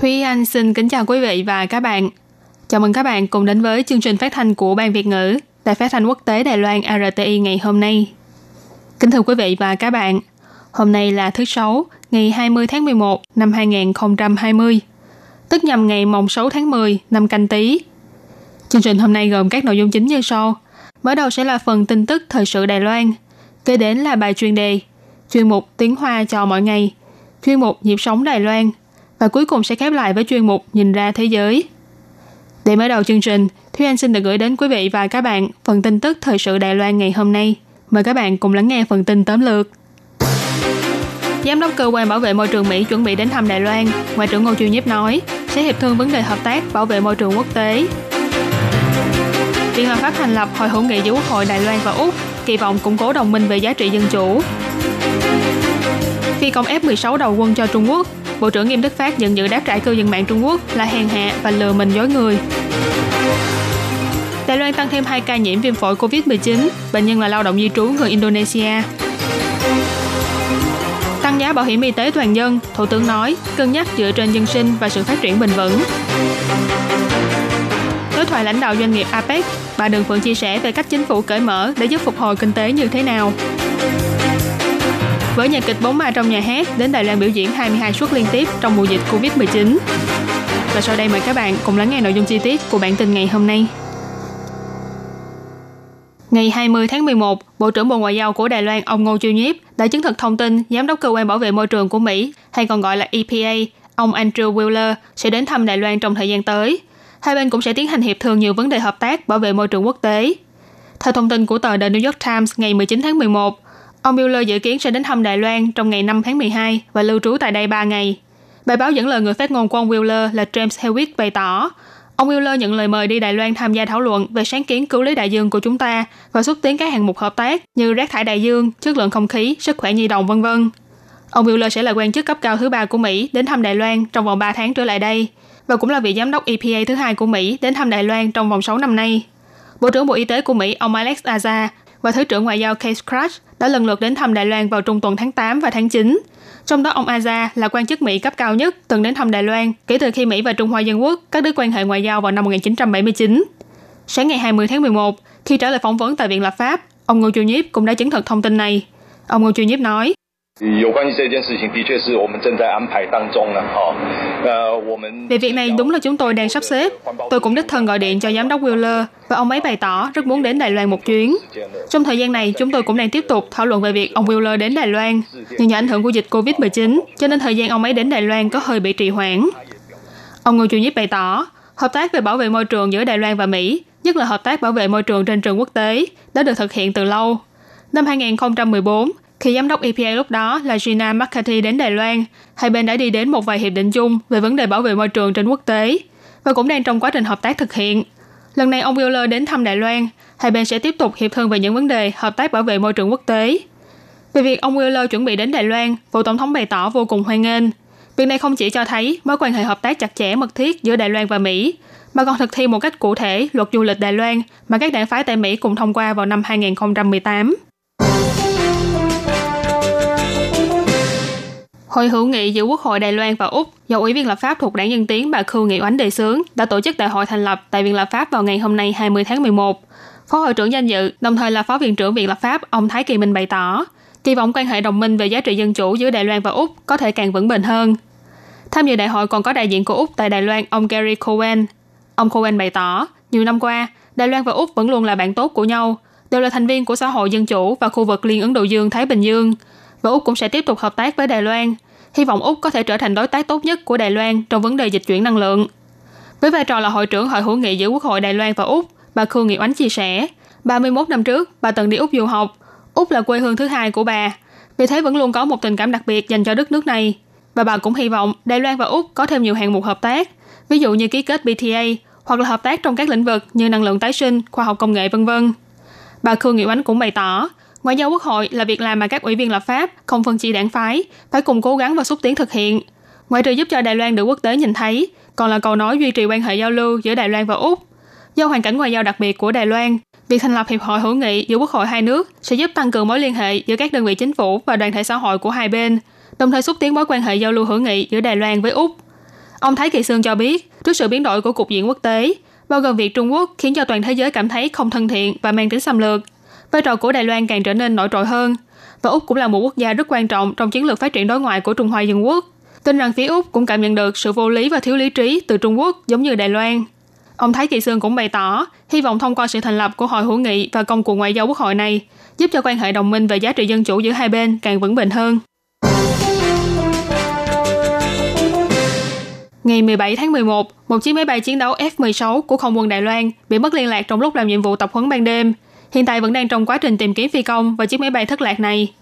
Thúy Anh xin kính chào quý vị và các bạn. Chào mừng các bạn cùng đến với chương trình phát thanh của Ban Việt ngữ, Đài phát thanh quốc tế Đài Loan RTI ngày hôm nay. Kính thưa quý vị và các bạn, hôm nay là thứ Sáu, ngày 20 tháng 11 năm 2020, tức nhằm ngày mồng 6 tháng 10 năm canh tí. Chương trình hôm nay gồm các nội dung chính như sau. Mở đầu sẽ là phần tin tức thời sự Đài Loan, kế đến là bài chuyên đề, chuyên mục tiếng Hoa cho mọi ngày, chuyên mục nhịp sống Đài Loan, và cuối cùng sẽ khép lại với chuyên mục Nhìn ra thế giới. Để mở đầu chương trình, Thúy Anh xin được gửi đến quý vị và các bạn phần tin tức thời sự Đài Loan ngày hôm nay. Mời các bạn cùng lắng nghe phần tin tóm lược. Giám đốc cơ quan bảo vệ môi trường Mỹ chuẩn bị đến thăm Đài Loan. Ngoại trưởng Ngô Chiêu Nhiếp nói sẽ hiệp thương vấn đề hợp tác bảo vệ môi trường quốc tế. Viện Lập pháp thành lập Hội hữu nghị giữa Quốc hội Đài Loan và Úc, kỳ vọng củng cố đồng minh về giá trị dân chủ. Phi công F-16 đầu quân cho Trung Quốc, Bộ trưởng Nghiêm Đức Phát nhận dự đáp trả cư dân mạng Trung Quốc là hèn hạ và lừa mình dối người. Đài Loan tăng thêm 2 ca nhiễm viêm phổi COVID-19, bệnh nhân là lao động di trú người Indonesia. Tăng giá bảo hiểm y tế toàn dân, Thủ tướng nói, cân nhắc dựa trên dân sinh và sự phát triển bền vững. Đối thoại lãnh đạo doanh nghiệp APEC, bà Đường Phượng chia sẻ về cách chính phủ cởi mở để giúp phục hồi kinh tế như thế nào. Với nhà kịch bóng ma trong nhà hát đến Đài Loan biểu diễn 22 suất liên tiếp trong mùa dịch Covid-19. Và sau đây mời các bạn cùng lắng nghe nội dung chi tiết của bản tin ngày hôm nay. Ngày 20 tháng 11, Bộ trưởng Bộ Ngoại giao của Đài Loan ông Ngô Chiêu Nhiếp đã chứng thực thông tin Giám đốc Cơ quan Bảo vệ Môi trường của Mỹ, hay còn gọi là EPA, ông Andrew Wheeler sẽ đến thăm Đài Loan trong thời gian tới. Hai bên cũng sẽ tiến hành hiệp thương nhiều vấn đề hợp tác bảo vệ môi trường quốc tế. Theo thông tin của tờ The New York Times ngày 19 tháng 11, ông Wheeler dự kiến sẽ đến thăm Đài Loan trong ngày 5 tháng 12 và lưu trú tại đây 3 ngày. Bài báo dẫn lời người phát ngôn của ông Wheeler là James Hewitt bày tỏ, Ông Wheeler nhận lời mời đi Đài Loan tham gia thảo luận về sáng kiến cứu lý đại dương của chúng ta và xúc tiến các hạng mục hợp tác như rác thải đại dương, chất lượng không khí, sức khỏe nhi đồng vân vân. Ông Wheeler sẽ là quan chức cấp cao thứ ba của Mỹ đến thăm Đài Loan trong vòng 3 tháng trở lại đây và cũng là vị giám đốc EPA thứ hai của Mỹ đến thăm Đài Loan trong vòng 6 năm nay. Bộ trưởng Bộ Y tế của Mỹ ông Alex Azar và Thứ trưởng Ngoại giao Case Crutch đã lần lượt đến thăm Đài Loan vào trung tuần tháng 8 và tháng 9. Trong đó ông Aza là quan chức Mỹ cấp cao nhất từng đến thăm Đài Loan kể từ khi Mỹ và Trung Hoa Dân Quốc cắt đứt quan hệ ngoại giao vào năm 1979. Sáng ngày 20 tháng 11, khi trả lời phỏng vấn tại Viện Lập pháp, ông Ngô Chu Nhiếp cũng đã chứng thực thông tin này. Ông Ngô Chu Nhiếp nói, 有关于这件事情，的确是我们正在安排当中呢。哈，呃，我们 Về việc này đúng là chúng tôi đang sắp xếp. Tôi cũng đích thân gọi điện cho giám đốc Wheeler và ông ấy bày tỏ rất muốn đến Đài Loan một chuyến. Trong thời gian này, chúng tôi cũng đang tiếp tục thảo luận về việc ông Wheeler đến Đài Loan. Nhưng do ảnh hưởng của dịch Covid-19, cho nên thời gian ông ấy đến Đài Loan có hơi bị trì hoãn. Ông Ngô Chu Nhiếp bày tỏ, hợp tác về bảo vệ môi trường giữa Đài Loan và Mỹ, nhất là hợp tác bảo vệ môi trường trên trường quốc tế, đã được thực hiện từ lâu. Năm 2014, khi giám đốc EPA lúc đó là Gina McCarthy đến Đài Loan, hai bên đã đi đến một vài hiệp định chung về vấn đề bảo vệ môi trường trên quốc tế và cũng đang trong quá trình hợp tác thực hiện. Lần này ông Wheeler đến thăm Đài Loan, hai bên sẽ tiếp tục hiệp thương về những vấn đề hợp tác bảo vệ môi trường quốc tế. Về việc ông Wheeler chuẩn bị đến Đài Loan, Phủ Tổng thống bày tỏ vô cùng hoan nghênh. Việc này không chỉ cho thấy mối quan hệ hợp tác chặt chẽ mật thiết giữa Đài Loan và Mỹ, mà còn thực thi một cách cụ thể luật du lịch Đài Loan mà các đảng phái tại Mỹ cùng thông qua vào năm 2018. Hội hữu nghị giữa Quốc hội Đài Loan và Úc do Ủy viên lập pháp thuộc Đảng Dân Tiến bà Khưu Nghị Oánh đề xướng đã tổ chức đại hội thành lập tại Viện lập pháp vào ngày hôm nay 20 tháng 11. Phó hội trưởng danh dự, đồng thời là phó viện trưởng Viện lập pháp, ông Thái Kỳ Minh bày tỏ, kỳ vọng quan hệ đồng minh về giá trị dân chủ giữa Đài Loan và Úc có thể càng vững bền hơn. Tham dự đại hội còn có đại diện của Úc tại Đài Loan ông Gary Cohen. Ông Cohen bày tỏ, nhiều năm qua, Đài Loan và Úc vẫn luôn là bạn tốt của nhau, đều là thành viên của xã hội dân chủ và khu vực Liên Ấn Độ Dương Thái Bình Dương – và Úc cũng sẽ tiếp tục hợp tác với Đài Loan. Hy vọng Úc có thể trở thành đối tác tốt nhất của Đài Loan trong vấn đề dịch chuyển năng lượng. Với vai trò là hội trưởng hội hữu nghị giữa Quốc hội Đài Loan và Úc, bà Khương Nghị Oánh chia sẻ, 31 năm trước, bà từng đi Úc du học. Úc là quê hương thứ hai của bà, vì thế vẫn luôn có một tình cảm đặc biệt dành cho đất nước này. và bà cũng hy vọng Đài Loan và Úc có thêm nhiều hạng mục hợp tác, ví dụ như ký kết BTA hoặc là hợp tác trong các lĩnh vực như năng lượng tái sinh, khoa học công nghệ vân vân. Bà Khương Nghị Oánh cũng bày tỏ, ngoại giao quốc hội là việc làm mà các ủy viên lập pháp không phân chia đảng phái, phải cùng cố gắng và xúc tiến thực hiện. Ngoại trừ giúp cho Đài Loan được quốc tế nhìn thấy, còn là cầu nói duy trì quan hệ giao lưu giữa Đài Loan và Úc. Do hoàn cảnh ngoại giao đặc biệt của Đài Loan, việc thành lập hiệp hội hữu nghị giữa quốc hội hai nước sẽ giúp tăng cường mối liên hệ giữa các đơn vị chính phủ và đoàn thể xã hội của hai bên, đồng thời xúc tiến mối quan hệ giao lưu hữu nghị giữa Đài Loan với Úc. Ông Thái Kỳ Sương cho biết, trước sự biến đổi của cục diện quốc tế, bao gồm việc Trung Quốc khiến cho toàn thế giới cảm thấy không thân thiện và mang tính xâm lược, vai trò của Đài Loan càng trở nên nổi trội hơn. Và Úc cũng là một quốc gia rất quan trọng trong chiến lược phát triển đối ngoại của Trung Hoa Dân Quốc. Tin rằng phía Úc cũng cảm nhận được sự vô lý và thiếu lý trí từ Trung Quốc giống như Đài Loan. Ông Thái Kỳ Sương cũng bày tỏ, hy vọng thông qua sự thành lập của Hội hữu nghị và công cuộc ngoại giao quốc hội này, giúp cho quan hệ đồng minh về giá trị dân chủ giữa hai bên càng vững bền hơn. Ngày 17 tháng 11, một chiếc máy bay chiến đấu F-16 của không quân Đài Loan bị mất liên lạc trong lúc làm nhiệm vụ tập huấn ban đêm. Hiện tại vẫn đang trong quá trình tìm kiếm phi công và chiếc máy bay thất lạc này.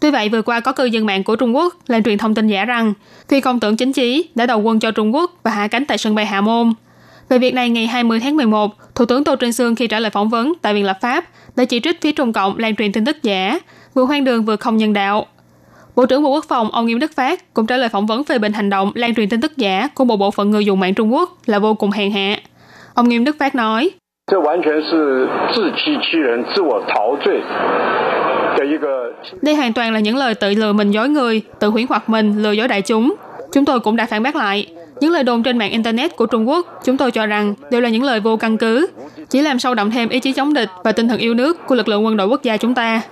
Tuy vậy, vừa qua có cư dân mạng của Trung Quốc lan truyền thông tin giả rằng phi công tưởng chính chí đã đầu quân cho Trung Quốc và hạ cánh tại sân bay Hạ Môn. Về việc này, ngày 20 tháng 11, Thủ tướng Tô Trinh Sương khi trả lời phỏng vấn tại Viện Lập pháp đã chỉ trích phía Trung Cộng lan truyền tin tức giả, vừa hoang đường vừa không nhân đạo. Bộ trưởng Bộ Quốc phòng ông Nghiêm Đức Phát cũng trả lời phỏng vấn về bình hành động lan truyền tin tức giả của một bộ phận người dùng mạng Trung Quốc là vô cùng hèn hạ. Ông Nghiêm Đức Phát nói, đây hoàn toàn là những lời tự lừa mình dối người, tự huyễn hoặc mình, lừa dối đại chúng. Chúng tôi cũng đã phản bác lại. Những lời đồn trên mạng Internet của Trung Quốc, chúng tôi cho rằng đều là những lời vô căn cứ, chỉ làm sâu đậm thêm ý chí chống địch và tinh thần yêu nước của lực lượng quân đội quốc gia chúng ta.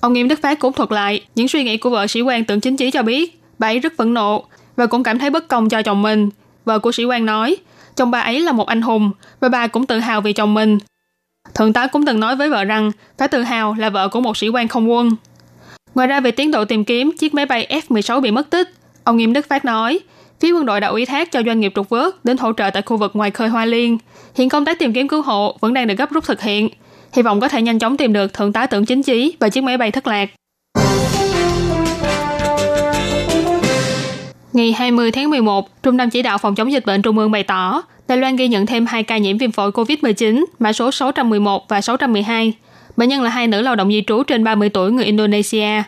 Ông Nghiêm Đức Phát cũng thuật lại những suy nghĩ của vợ sĩ quan tưởng chính trí cho biết, bà ấy rất phẫn nộ và cũng cảm thấy bất công cho chồng mình. Vợ của sĩ quan nói, chồng bà ấy là một anh hùng và bà cũng tự hào vì chồng mình. Thượng tá cũng từng nói với vợ rằng phải tự hào là vợ của một sĩ quan không quân. Ngoài ra về tiến độ tìm kiếm chiếc máy bay F-16 bị mất tích, ông Nghiêm Đức Phát nói, phía quân đội đã ủy thác cho doanh nghiệp trục vớt đến hỗ trợ tại khu vực ngoài khơi Hoa Liên. Hiện công tác tìm kiếm cứu hộ vẫn đang được gấp rút thực hiện, hy vọng có thể nhanh chóng tìm được thượng tá tưởng chính chí và chiếc máy bay thất lạc. Ngày 20 tháng 11, Trung tâm Chỉ đạo Phòng chống dịch bệnh Trung ương bày tỏ, Đài Loan ghi nhận thêm hai ca nhiễm viêm phổi COVID-19, mã số 611 và 612. Bệnh nhân là hai nữ lao động di trú trên 30 tuổi người Indonesia.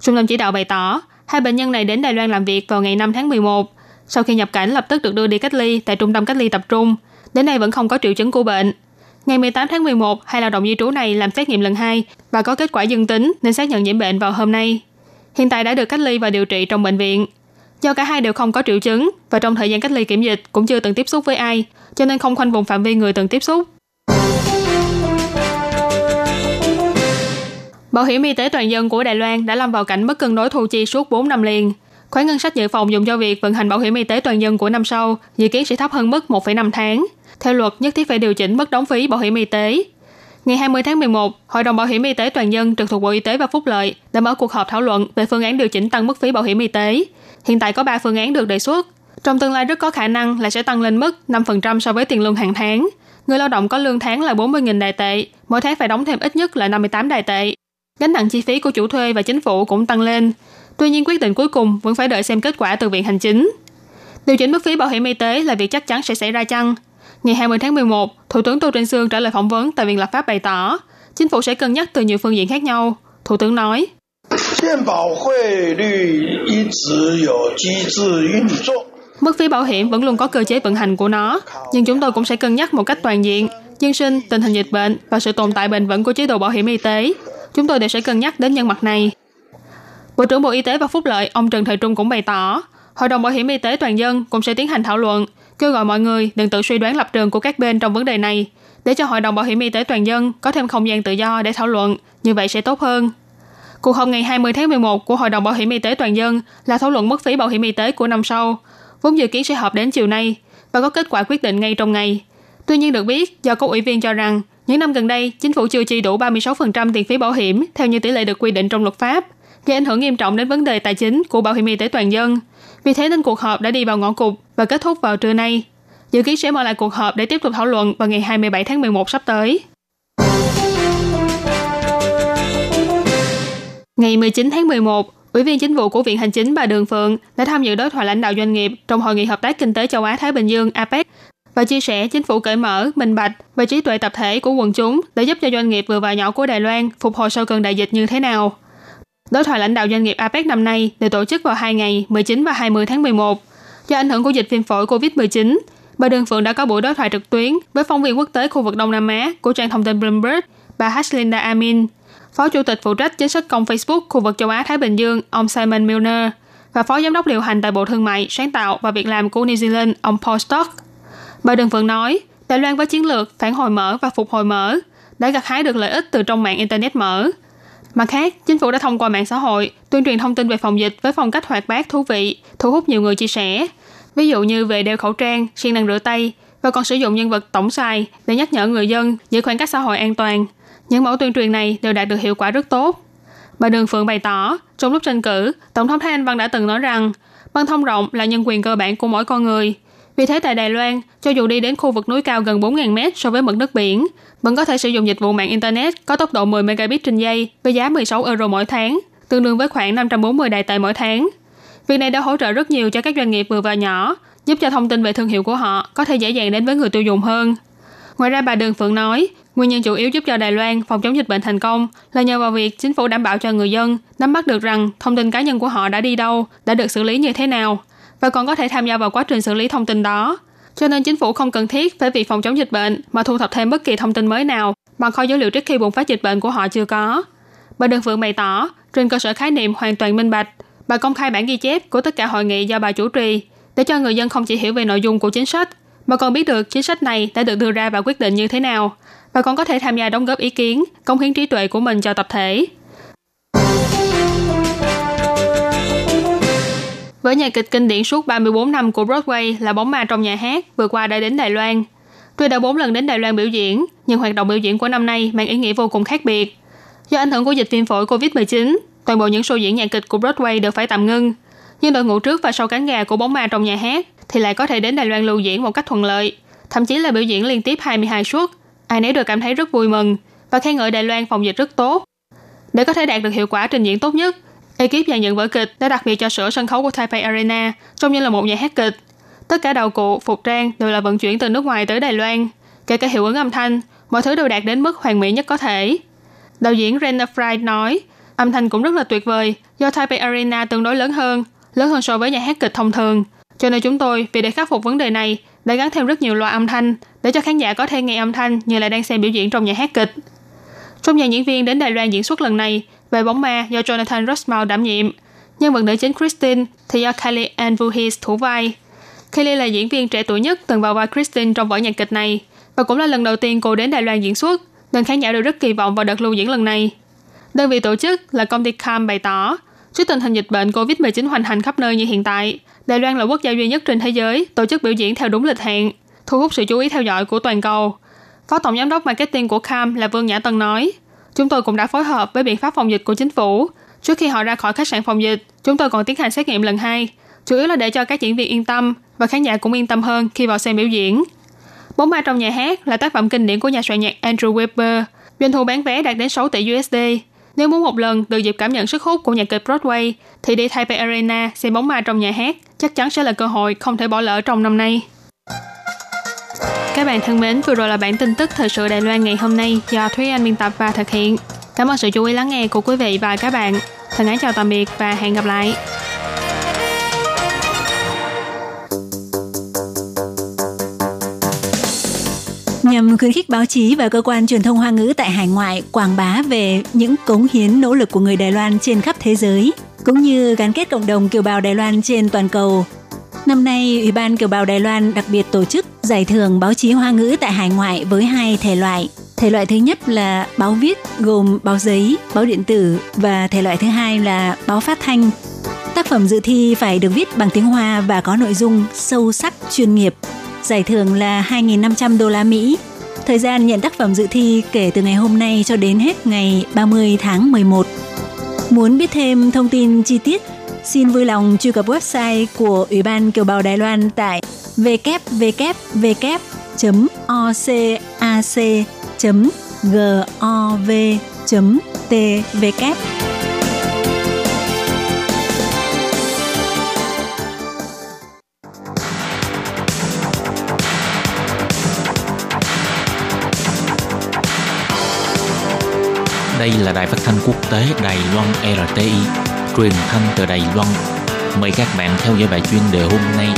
Trung tâm chỉ đạo bày tỏ, hai bệnh nhân này đến Đài Loan làm việc vào ngày 5 tháng 11. Sau khi nhập cảnh lập tức được đưa đi cách ly tại trung tâm cách ly tập trung. Đến nay vẫn không có triệu chứng của bệnh. Ngày 18 tháng 11, hai lao động di trú này làm xét nghiệm lần 2 và có kết quả dương tính nên xác nhận nhiễm bệnh vào hôm nay. Hiện tại đã được cách ly và điều trị trong bệnh viện. Do cả hai đều không có triệu chứng và trong thời gian cách ly kiểm dịch cũng chưa từng tiếp xúc với ai, cho nên không khoanh vùng phạm vi người từng tiếp xúc. Bảo hiểm y tế toàn dân của Đài Loan đã lâm vào cảnh mất cân đối thu chi suốt 4 năm liền. Khoản ngân sách dự phòng dùng cho việc vận hành bảo hiểm y tế toàn dân của năm sau dự kiến sẽ thấp hơn mức 1,5 tháng. Theo luật, nhất thiết phải điều chỉnh mức đóng phí bảo hiểm y tế. Ngày 20 tháng 11, Hội đồng Bảo hiểm y tế toàn dân trực thuộc Bộ Y tế và Phúc lợi đã mở cuộc họp thảo luận về phương án điều chỉnh tăng mức phí bảo hiểm y tế. Hiện tại có 3 phương án được đề xuất. Trong tương lai rất có khả năng là sẽ tăng lên mức 5% so với tiền lương hàng tháng. Người lao động có lương tháng là 40.000 đài tệ, mỗi tháng phải đóng thêm ít nhất là 58 đài tệ. Gánh nặng chi phí của chủ thuê và chính phủ cũng tăng lên. Tuy nhiên quyết định cuối cùng vẫn phải đợi xem kết quả từ Viện Hành Chính. Điều chỉnh mức phí bảo hiểm y tế là việc chắc chắn sẽ xảy ra chăng? Ngày 20 tháng 11, Thủ tướng Tô Trinh Sương trả lời phỏng vấn tại Viện Lập pháp bày tỏ, chính phủ sẽ cân nhắc từ nhiều phương diện khác nhau. Thủ tướng nói, 健保汇率一直有机制运作。Mức phí bảo hiểm vẫn luôn có cơ chế vận hành của nó, nhưng chúng tôi cũng sẽ cân nhắc một cách toàn diện, dân sinh, tình hình dịch bệnh và sự tồn tại bền vững của chế độ bảo hiểm y tế. Chúng tôi đều sẽ cân nhắc đến nhân mặt này. Bộ trưởng Bộ Y tế và Phúc lợi, ông Trần Thời Trung cũng bày tỏ, Hội đồng Bảo hiểm y tế toàn dân cũng sẽ tiến hành thảo luận, kêu gọi mọi người đừng tự suy đoán lập trường của các bên trong vấn đề này, để cho Hội đồng Bảo hiểm y tế toàn dân có thêm không gian tự do để thảo luận, như vậy sẽ tốt hơn. Cuộc họp ngày 20 tháng 11 của Hội đồng Bảo hiểm y tế toàn dân là thảo luận mức phí bảo hiểm y tế của năm sau, vốn dự kiến sẽ họp đến chiều nay và có kết quả quyết định ngay trong ngày. Tuy nhiên được biết, do có ủy viên cho rằng những năm gần đây, chính phủ chưa chi đủ 36% tiền phí bảo hiểm theo như tỷ lệ được quy định trong luật pháp, gây ảnh hưởng nghiêm trọng đến vấn đề tài chính của bảo hiểm y tế toàn dân. Vì thế nên cuộc họp đã đi vào ngõ cụt và kết thúc vào trưa nay. Dự kiến sẽ mở lại cuộc họp để tiếp tục thảo luận vào ngày 27 tháng 11 sắp tới. Ngày 19 tháng 11, Ủy viên chính vụ của Viện Hành chính bà Đường Phượng đã tham dự đối thoại lãnh đạo doanh nghiệp trong Hội nghị Hợp tác Kinh tế Châu Á-Thái Bình Dương APEC và chia sẻ chính phủ cởi mở, minh bạch và trí tuệ tập thể của quần chúng để giúp cho doanh nghiệp vừa và nhỏ của Đài Loan phục hồi sau cơn đại dịch như thế nào. Đối thoại lãnh đạo doanh nghiệp APEC năm nay được tổ chức vào hai ngày 19 và 20 tháng 11. Do ảnh hưởng của dịch viêm phổi COVID-19, bà Đường Phượng đã có buổi đối thoại trực tuyến với phóng viên quốc tế khu vực Đông Nam Á của trang thông tin Bloomberg, bà Haslinda Amin, Phó Chủ tịch phụ trách chính sách công Facebook khu vực châu Á-Thái Bình Dương, ông Simon Milner, và Phó Giám đốc điều hành tại Bộ Thương mại, Sáng tạo và Việc làm của New Zealand, ông Paul Stock. Bà Đường Phượng nói, Đài Loan với chiến lược phản hồi mở và phục hồi mở đã gặt hái được lợi ích từ trong mạng Internet mở. Mặt khác, chính phủ đã thông qua mạng xã hội tuyên truyền thông tin về phòng dịch với phong cách hoạt bát thú vị, thu hút nhiều người chia sẻ. Ví dụ như về đeo khẩu trang, siêng năng rửa tay và còn sử dụng nhân vật tổng sai để nhắc nhở người dân giữ khoảng cách xã hội an toàn. Những mẫu tuyên truyền này đều đạt được hiệu quả rất tốt. Bà Đường Phượng bày tỏ, trong lúc tranh cử, Tổng thống Thái Anh Văn đã từng nói rằng băng thông rộng là nhân quyền cơ bản của mỗi con người. Vì thế tại Đài Loan, cho dù đi đến khu vực núi cao gần 4.000 mét so với mực nước biển, vẫn có thể sử dụng dịch vụ mạng Internet có tốc độ 10 megabit trên giây với giá 16 euro mỗi tháng, tương đương với khoảng 540 đài tệ mỗi tháng. Việc này đã hỗ trợ rất nhiều cho các doanh nghiệp vừa và nhỏ, giúp cho thông tin về thương hiệu của họ có thể dễ dàng đến với người tiêu dùng hơn. Ngoài ra bà Đường Phượng nói, nguyên nhân chủ yếu giúp cho Đài Loan phòng chống dịch bệnh thành công là nhờ vào việc chính phủ đảm bảo cho người dân nắm bắt được rằng thông tin cá nhân của họ đã đi đâu, đã được xử lý như thế nào và còn có thể tham gia vào quá trình xử lý thông tin đó. Cho nên chính phủ không cần thiết phải vì phòng chống dịch bệnh mà thu thập thêm bất kỳ thông tin mới nào bằng kho dữ liệu trước khi bùng phát dịch bệnh của họ chưa có. Bà Đường Phượng bày tỏ, trên cơ sở khái niệm hoàn toàn minh bạch, bà công khai bản ghi chép của tất cả hội nghị do bà chủ trì để cho người dân không chỉ hiểu về nội dung của chính sách Bà còn biết được chính sách này đã được đưa ra và quyết định như thế nào Bà còn có thể tham gia đóng góp ý kiến, công hiến trí tuệ của mình cho tập thể. Với nhà kịch kinh điển suốt 34 năm của Broadway là Bóng ma trong nhà hát, vừa qua đã đến Đài Loan. Tuy đã 4 lần đến Đài Loan biểu diễn, nhưng hoạt động biểu diễn của năm nay mang ý nghĩa vô cùng khác biệt. Do ảnh hưởng của dịch viêm phổi COVID-19, toàn bộ những show diễn nhạc kịch của Broadway đều phải tạm ngưng. Nhưng đội ngũ trước và sau cánh gà của Bóng ma trong nhà hát thì lại có thể đến Đài Loan lưu diễn một cách thuận lợi, thậm chí là biểu diễn liên tiếp 22 suất. Ai nấy đều cảm thấy rất vui mừng và khen ngợi Đài Loan phòng dịch rất tốt. Để có thể đạt được hiệu quả trình diễn tốt nhất, ekip dàn dựng vở kịch đã đặc biệt cho sửa sân khấu của Taipei Arena trông như là một nhà hát kịch. Tất cả đầu cụ, phục trang đều là vận chuyển từ nước ngoài tới Đài Loan, kể cả hiệu ứng âm thanh, mọi thứ đều đạt đến mức hoàn mỹ nhất có thể. Đạo diễn Rena Fry nói, âm thanh cũng rất là tuyệt vời do Taipei Arena tương đối lớn hơn, lớn hơn so với nhà hát kịch thông thường. Cho nên chúng tôi, vì để khắc phục vấn đề này, đã gắn thêm rất nhiều loa âm thanh để cho khán giả có thể nghe âm thanh như là đang xem biểu diễn trong nhà hát kịch. Trong dàn diễn viên đến Đài Loan diễn xuất lần này, về bóng ma do Jonathan Rushmore đảm nhiệm. Nhân vật nữ chính Christine thì do Kylie Ann Vuhis thủ vai. Kylie là diễn viên trẻ tuổi nhất từng vào vai Christine trong vở nhạc kịch này và cũng là lần đầu tiên cô đến Đài Loan diễn xuất, nên khán giả đều rất kỳ vọng vào đợt lưu diễn lần này. Đơn vị tổ chức là công ty Cam bày tỏ, trước tình hình dịch bệnh COVID-19 hoành hành khắp nơi như hiện tại, Đài Loan là quốc gia duy nhất trên thế giới tổ chức biểu diễn theo đúng lịch hẹn, thu hút sự chú ý theo dõi của toàn cầu. Phó tổng giám đốc marketing của Cam là Vương Nhã Tân nói, Chúng tôi cũng đã phối hợp với biện pháp phòng dịch của chính phủ. Trước khi họ ra khỏi khách sạn phòng dịch, chúng tôi còn tiến hành xét nghiệm lần hai, chủ yếu là để cho các diễn viên yên tâm và khán giả cũng yên tâm hơn khi vào xem biểu diễn. Bóng ma trong nhà hát là tác phẩm kinh điển của nhà soạn nhạc Andrew Weber. Doanh thu bán vé đạt đến 6 tỷ USD. Nếu muốn một lần được dịp cảm nhận sức hút của nhạc kịch Broadway, thì đi Taipei Arena xem bóng ma trong nhà hát chắc chắn sẽ là cơ hội không thể bỏ lỡ trong năm nay. Các bạn thân mến, vừa rồi là bản tin tức thời sự Đài Loan ngày hôm nay do Thúy Anh biên tập và thực hiện. Cảm ơn sự chú ý lắng nghe của quý vị và các bạn. Thân ái chào tạm biệt và hẹn gặp lại. Nhằm khuyến khích báo chí và cơ quan truyền thông Hoa ngữ tại hải ngoại quảng bá về những cống hiến nỗ lực của người Đài Loan trên khắp thế giới, cũng như gắn kết cộng đồng kiều bào Đài Loan trên toàn cầu. Năm nay, Ủy ban Kiều bào Đài Loan đặc biệt tổ chức giải thưởng báo chí Hoa ngữ tại hải ngoại với hai thể loại. Thể loại thứ nhất là báo viết gồm báo giấy, báo điện tử và thể loại thứ hai là báo phát thanh. Tác phẩm dự thi phải được viết bằng tiếng Hoa và có nội dung sâu sắc, chuyên nghiệp. Giải thưởng là 2.500 đô la Mỹ. Thời gian nhận tác phẩm dự thi kể từ ngày hôm nay cho đến hết ngày 30 tháng 11. Muốn biết thêm thông tin chi tiết, xin vui lòng truy cập website của Ủy ban Kiều bào Đài Loan tại www.ocac.gov.tvk. Đây là đài phát thanh quốc tế Đài Loan RTI, truyền thanh từ Đài Loan. Mời các bạn theo dõi bài chuyên đề hôm nay.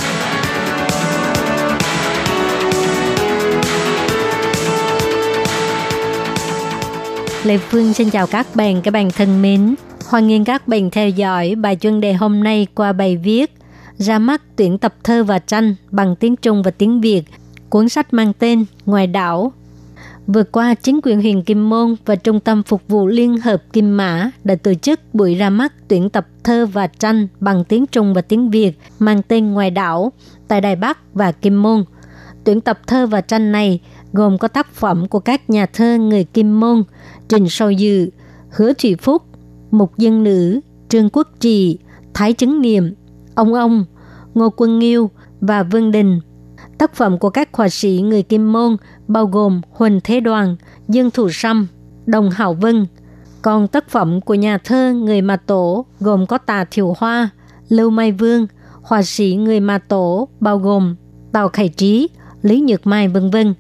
Lê Phương xin chào các bạn, các bạn thân mến. Hoan nghênh các bạn theo dõi bài chuyên đề hôm nay qua bài viết ra mắt tuyển tập thơ và tranh bằng tiếng Trung và tiếng Việt. Cuốn sách mang tên Ngoài đảo Vừa qua, chính quyền huyện Kim Môn và Trung tâm Phục vụ Liên hợp Kim Mã đã tổ chức buổi ra mắt tuyển tập thơ và tranh bằng tiếng Trung và tiếng Việt mang tên Ngoài đảo tại Đài Bắc và Kim Môn. Tuyển tập thơ và tranh này gồm có tác phẩm của các nhà thơ người Kim Môn, Trình Sâu Dự, Hứa Thủy Phúc, Mục Dân Nữ, Trương Quốc Trì, Thái Chứng Niệm, Ông Ông, Ngô Quân Nghiêu và Vương Đình. Tác phẩm của các họa sĩ người Kim Môn bao gồm Huỳnh Thế Đoàn, Dương Thủ Sâm, Đồng Hảo Vân. Còn tác phẩm của nhà thơ người Mà Tổ gồm có Tà Thiều Hoa, Lưu Mai Vương, họa sĩ người Mà Tổ bao gồm Tào Khải Trí, Lý Nhược Mai vân vân.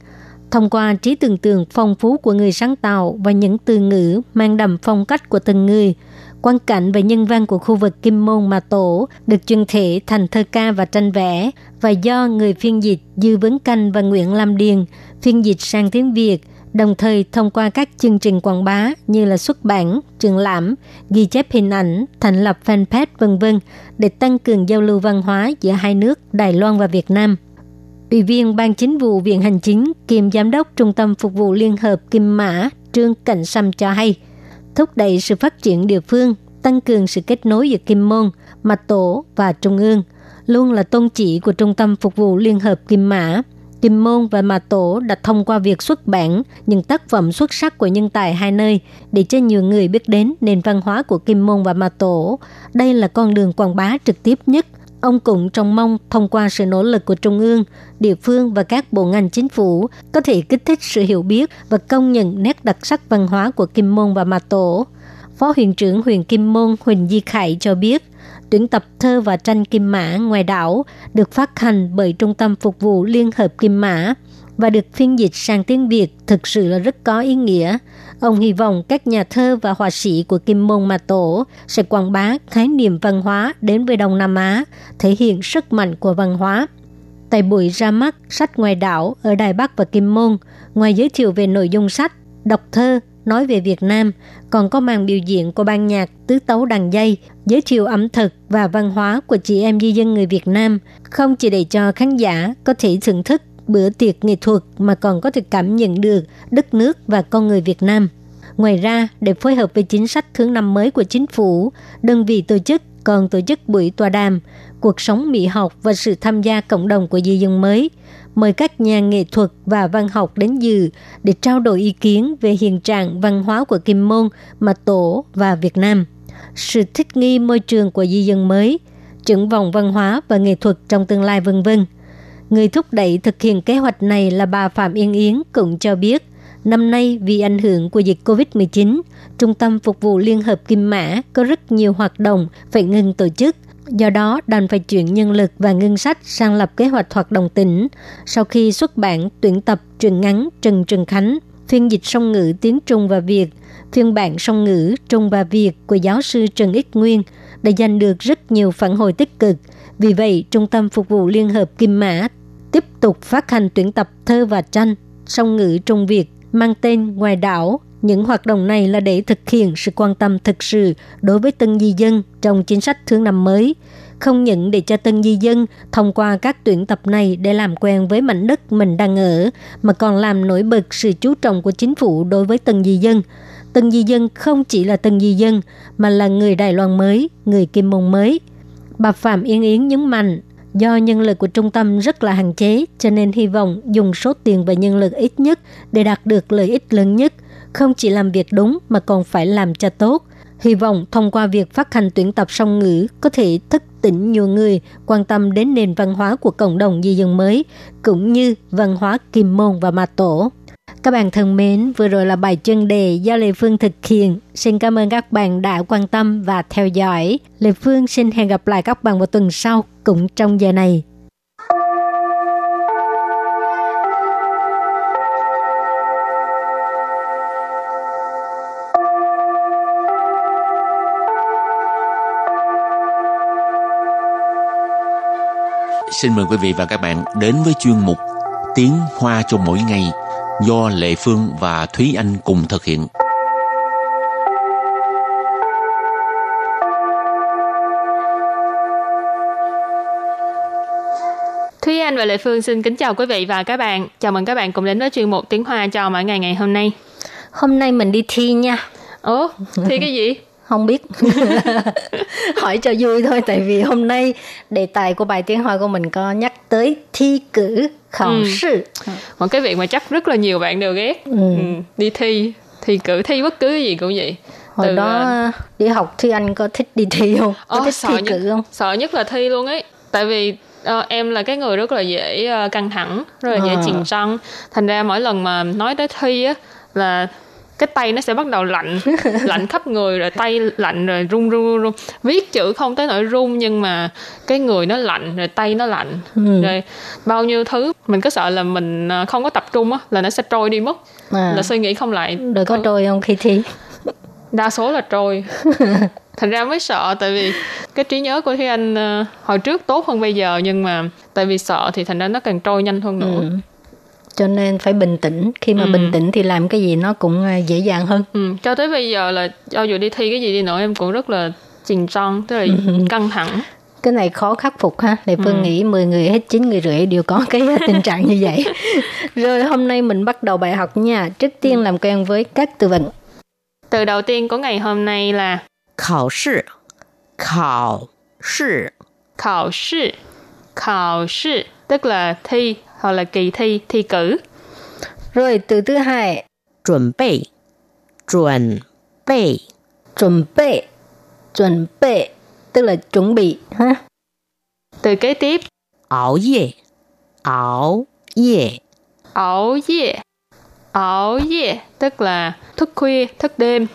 Thông qua trí tưởng tượng phong phú của người sáng tạo và những từ ngữ mang đậm phong cách của từng người, quan cảnh và nhân văn của khu vực Kim Môn Mà Tổ được truyền thể thành thơ ca và tranh vẽ và do người phiên dịch Dư Vấn Canh và Nguyễn Lam Điền phiên dịch sang tiếng Việt, đồng thời thông qua các chương trình quảng bá như là xuất bản, triển lãm, ghi chép hình ảnh, thành lập fanpage vân vân để tăng cường giao lưu văn hóa giữa hai nước Đài Loan và Việt Nam. Ủy viên Ban Chính vụ Viện Hành Chính kiêm Giám đốc Trung tâm Phục vụ Liên hợp Kim Mã Trương Cảnh Sâm cho hay, thúc đẩy sự phát triển địa phương, tăng cường sự kết nối giữa Kim Môn, Mặt Tổ và Trung ương, luôn là tôn chỉ của Trung tâm Phục vụ Liên hợp Kim Mã. Kim Môn và Mà Tổ đã thông qua việc xuất bản những tác phẩm xuất sắc của nhân tài hai nơi để cho nhiều người biết đến nền văn hóa của Kim Môn và Mà Tổ. Đây là con đường quảng bá trực tiếp nhất Ông cũng trông mong thông qua sự nỗ lực của Trung ương, địa phương và các bộ ngành chính phủ có thể kích thích sự hiểu biết và công nhận nét đặc sắc văn hóa của Kim Môn và Mà Tổ. Phó huyện trưởng huyện Kim Môn Huỳnh Di Khải cho biết, tuyển tập thơ và tranh Kim Mã ngoài đảo được phát hành bởi Trung tâm Phục vụ Liên hợp Kim Mã và được phiên dịch sang tiếng Việt thực sự là rất có ý nghĩa. Ông hy vọng các nhà thơ và họa sĩ của Kim Môn Mà Tổ sẽ quảng bá khái niệm văn hóa đến với Đông Nam Á, thể hiện sức mạnh của văn hóa. Tại buổi ra mắt sách ngoài đảo ở Đài Bắc và Kim Môn, ngoài giới thiệu về nội dung sách, đọc thơ, nói về Việt Nam, còn có màn biểu diễn của ban nhạc tứ tấu đàn dây, giới thiệu ẩm thực và văn hóa của chị em di dân người Việt Nam, không chỉ để cho khán giả có thể thưởng thức bữa tiệc nghệ thuật mà còn có thể cảm nhận được đất nước và con người Việt Nam. Ngoài ra, để phối hợp với chính sách thứ năm mới của chính phủ, đơn vị tổ chức còn tổ chức buổi tọa đàm cuộc sống mỹ học và sự tham gia cộng đồng của di dân mới, mời các nhà nghệ thuật và văn học đến dự để trao đổi ý kiến về hiện trạng văn hóa của Kim Môn, mà Tổ và Việt Nam, sự thích nghi môi trường của di dân mới, triển vọng văn hóa và nghệ thuật trong tương lai vân vân. Người thúc đẩy thực hiện kế hoạch này là bà Phạm Yên Yến cũng cho biết, năm nay vì ảnh hưởng của dịch COVID-19, Trung tâm Phục vụ Liên hợp Kim Mã có rất nhiều hoạt động phải ngừng tổ chức. Do đó, đành phải chuyển nhân lực và ngân sách sang lập kế hoạch hoạt động tỉnh. Sau khi xuất bản tuyển tập truyện ngắn Trần Trần Khánh, phiên dịch song ngữ tiếng Trung và Việt, phiên bản song ngữ Trung và Việt của giáo sư Trần Ích Nguyên đã giành được rất nhiều phản hồi tích cực. Vì vậy, Trung tâm Phục vụ Liên hợp Kim Mã tiếp tục phát hành tuyển tập thơ và tranh song ngữ Trung Việt mang tên Ngoài đảo. Những hoạt động này là để thực hiện sự quan tâm thực sự đối với tân di dân trong chính sách thương năm mới, không những để cho tân di dân thông qua các tuyển tập này để làm quen với mảnh đất mình đang ở, mà còn làm nổi bật sự chú trọng của chính phủ đối với tân di dân. Tân di dân không chỉ là tân di dân, mà là người Đài Loan mới, người Kim Mông mới. Bà Phạm Yên Yến nhấn mạnh, Do nhân lực của trung tâm rất là hạn chế, cho nên hy vọng dùng số tiền và nhân lực ít nhất để đạt được lợi ích lớn nhất, không chỉ làm việc đúng mà còn phải làm cho tốt. Hy vọng thông qua việc phát hành tuyển tập song ngữ có thể thức tỉnh nhiều người quan tâm đến nền văn hóa của cộng đồng di dân mới, cũng như văn hóa kim môn và ma tổ. Các bạn thân mến, vừa rồi là bài chân đề do Lê Phương thực hiện. Xin cảm ơn các bạn đã quan tâm và theo dõi. Lê Phương xin hẹn gặp lại các bạn vào tuần sau cũng trong giờ này. Xin mời quý vị và các bạn đến với chuyên mục Tiếng Hoa cho mỗi ngày – do Lệ Phương và Thúy Anh cùng thực hiện. Thúy Anh và Lệ Phương xin kính chào quý vị và các bạn. Chào mừng các bạn cùng đến với chuyên mục Tiếng Hoa cho mỗi ngày ngày hôm nay. Hôm nay mình đi thi nha. Ồ, thi cái gì? Không biết. Hỏi cho vui thôi tại vì hôm nay đề tài của bài tiếng Hoa của mình có nhắc tới thi cử khảo Ừ. sư. Một cái việc mà chắc rất là nhiều bạn đều ghét. Ừ. Ừ, Đi thi, thi cử, thi bất cứ gì cũng vậy. Hồi Từ, đó ờ, đi học Thúy Anh có thích đi thi không? Có Ồ, thích sợ thi nhất, cử không? Sợ nhất là thi luôn ấy. Tại vì ờ, em là cái người rất là dễ ờ, căng thẳng, rất là dễ chìm trăng. Thành ra mỗi lần mà nói tới thi á là cái tay nó sẽ bắt đầu lạnh lạnh khắp người rồi tay lạnh rồi run run run, run. viết chữ không tới nỗi run nhưng mà cái người nó lạnh rồi tay nó lạnh Ừ. rồi bao nhiêu thứ mình cứ sợ là mình ờ, không có tập trung á là nó sẽ trôi đi mất À. là suy nghĩ không lại Rồi có trôi không khi thi? đa số là trôi thành ra mới sợ tại vì cái trí nhớ của Thúy Anh ờ, hồi trước tốt hơn bây giờ nhưng mà tại vì sợ thì thành ra nó càng trôi nhanh hơn nữa Ừ cho nên phải bình tĩnh. Khi mà ừ. bình tĩnh thì làm cái gì nó cũng à, dễ dàng hơn. Ừ. cho tới bây giờ là cho dù đi thi cái gì đi nữa em cũng rất là trình trăng tức là ừ. căng thẳng. Cái này khó khắc phục ha. Lệ Phương ừ. nghĩ 10 người hết 9 người rưỡi đều có cái tình trạng như vậy. Rồi hôm nay mình bắt đầu bài học nha. Trước tiên làm quen với các từ vựng Từ đầu tiên của ngày hôm nay là Khảo sư Khảo sư Khảo sư Khảo sư Tức là thi hoặc là kỳ thi thi cử Rồi từ thứ hai 准备，准备， chuẩn bị chuẩn bị tức là chuẩn bị ha từ kế tiếp 熬夜，熬夜， ảo ye ảo ye tức là thức khuya thức đêm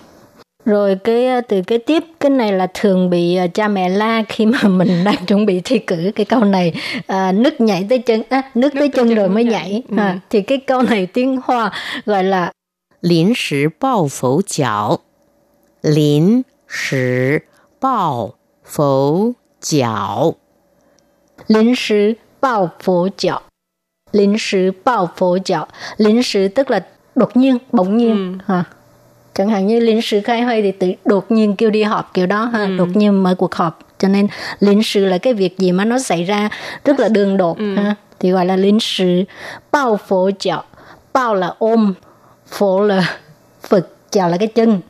rồi cái ờ, từ cái tiếp cái này là thường bị ờ, cha mẹ la khi mà mình đang chuẩn bị thi cử cái câu này à, nước nhảy tới chân à, nước, nước tới chân, chân rồi mới nhảy, nhảy. Ừ. À, thì cái câu này tiếng hoa gọi là Lín sử bao phẫu chảo Lín sử bao phẫu chảo Lín sử bao phẫu chảo Lín sử bao phẫu chảo Lín sử tức là đột nhiên, bỗng nhiên ừ. ha chẳng hạn như lính sứ khai hơi thì tự đột nhiên kêu đi họp kiểu đó ha đột nhiên mở cuộc họp cho nên lính sứ là cái việc gì mà nó xảy ra rất là đường đột ha thì gọi là lính sứ bao phố chảo bao là ôm phố là phật chảo là cái chân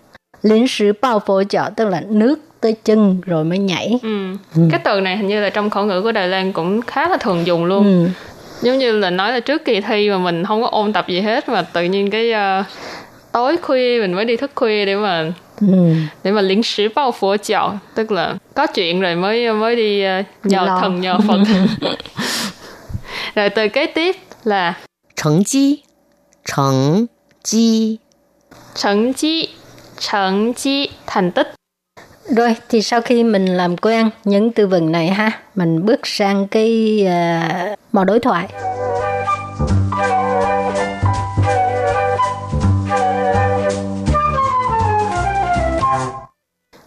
lính sứ bao phố chảo tức là nước tới chân rồi mới nhảy Ừ. Cái từ này hình như là trong khẩu ngữ của Đài Loan cũng khá là thường dùng luôn. ừ. Giống như là nói là trước kỳ thi mà mình không có ôn tập gì hết mà tự nhiên cái ờ, tối khuya mình mới đi thức khuya để mà ừ. để mà lính sử bao phố chào tức là có chuyện rồi mới mới đi ờ, nhờ Lo. thần nhờ phật. Rồi từ kế tiếp là thành chi thành chi thành chi thành chi thành tích. Rồi thì sau khi mình làm quen những từ vựng này ha mình bước sang cái uh, mò đối thoại.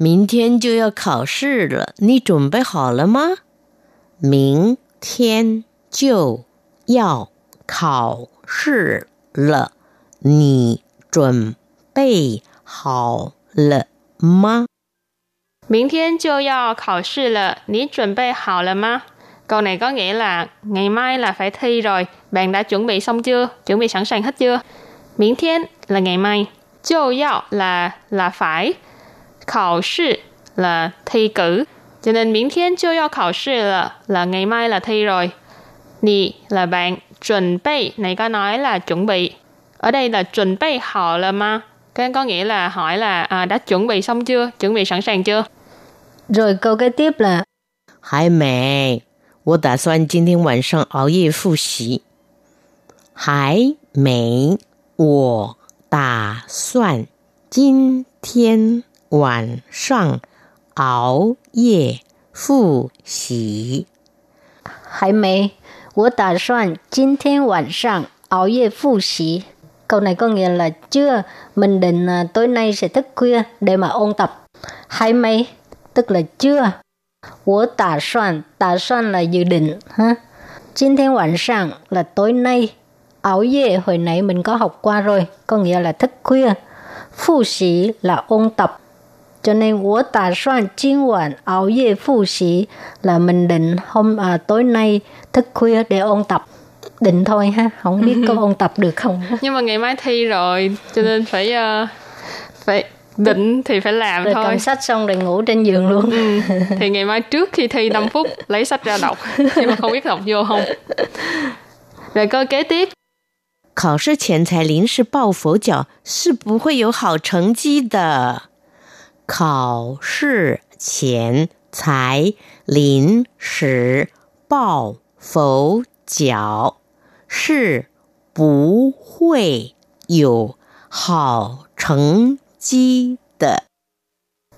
明天就要考试了，你准备好了吗？明天就要考试了，你准备好了吗？ Miễn thiên chưa do khảo sư là Ní chuẩn bị hảo là ma? Câu này có nghĩa là ngày mai là phải thi rồi, bạn đã chuẩn bị xong chưa? Chuẩn bị sẵn sàng hết chưa? Miễn thiên là ngày mai, chiêu yao là là phải, khảo sư là thi cử. Cho nên miễn thiên chiêu yao khảo sư là là ngày mai là thi rồi. Nì là bạn, chuẩn bị này có nói là chuẩn bị. Ở đây là chuẩn bị hảo là ma? Cái có nghĩa là hỏi là à, đã chuẩn bị xong chưa? Chuẩn bị sẵn sàng chưa? Rồi câu kế tiếp là 还没，我打算今天晚上熬夜复习。 还没，我打算今天 晚上熬夜复习。还没，我打算今天晚上熬夜复习. Câu này có nghĩa là chưa, mình định à, tối nay sẽ thức khuya để mà ôn tập. Hay mấy, tức là chưa. 我打算,打算 là dự định ha. 今天晚上 là tối nay. Áo dê hồi nãy mình có học qua rồi, có nghĩa là thức khuya. Phụ sĩ là ôn tập. Cho nên 我打算今晚熬夜复习 là mình định hôm à, tối nay thức khuya để ôn tập. Định thôi ha, không biết có ôn tập được không. Nhưng mà ngày mai thi rồi, cho nên phải uh, phải định thì phải làm rồi thôi. cầm sách xong rồi ngủ trên giường luôn. Ừ. Thì ngày mai trước khi thi 5 phút lấy sách ra đọc, nhưng mà không biết đọc vô không. Rồi câu kế tiếp. 考试前才临时抱佛脚是不会有好成绩的。 考试前才临时抱佛脚是不会有好成绩的。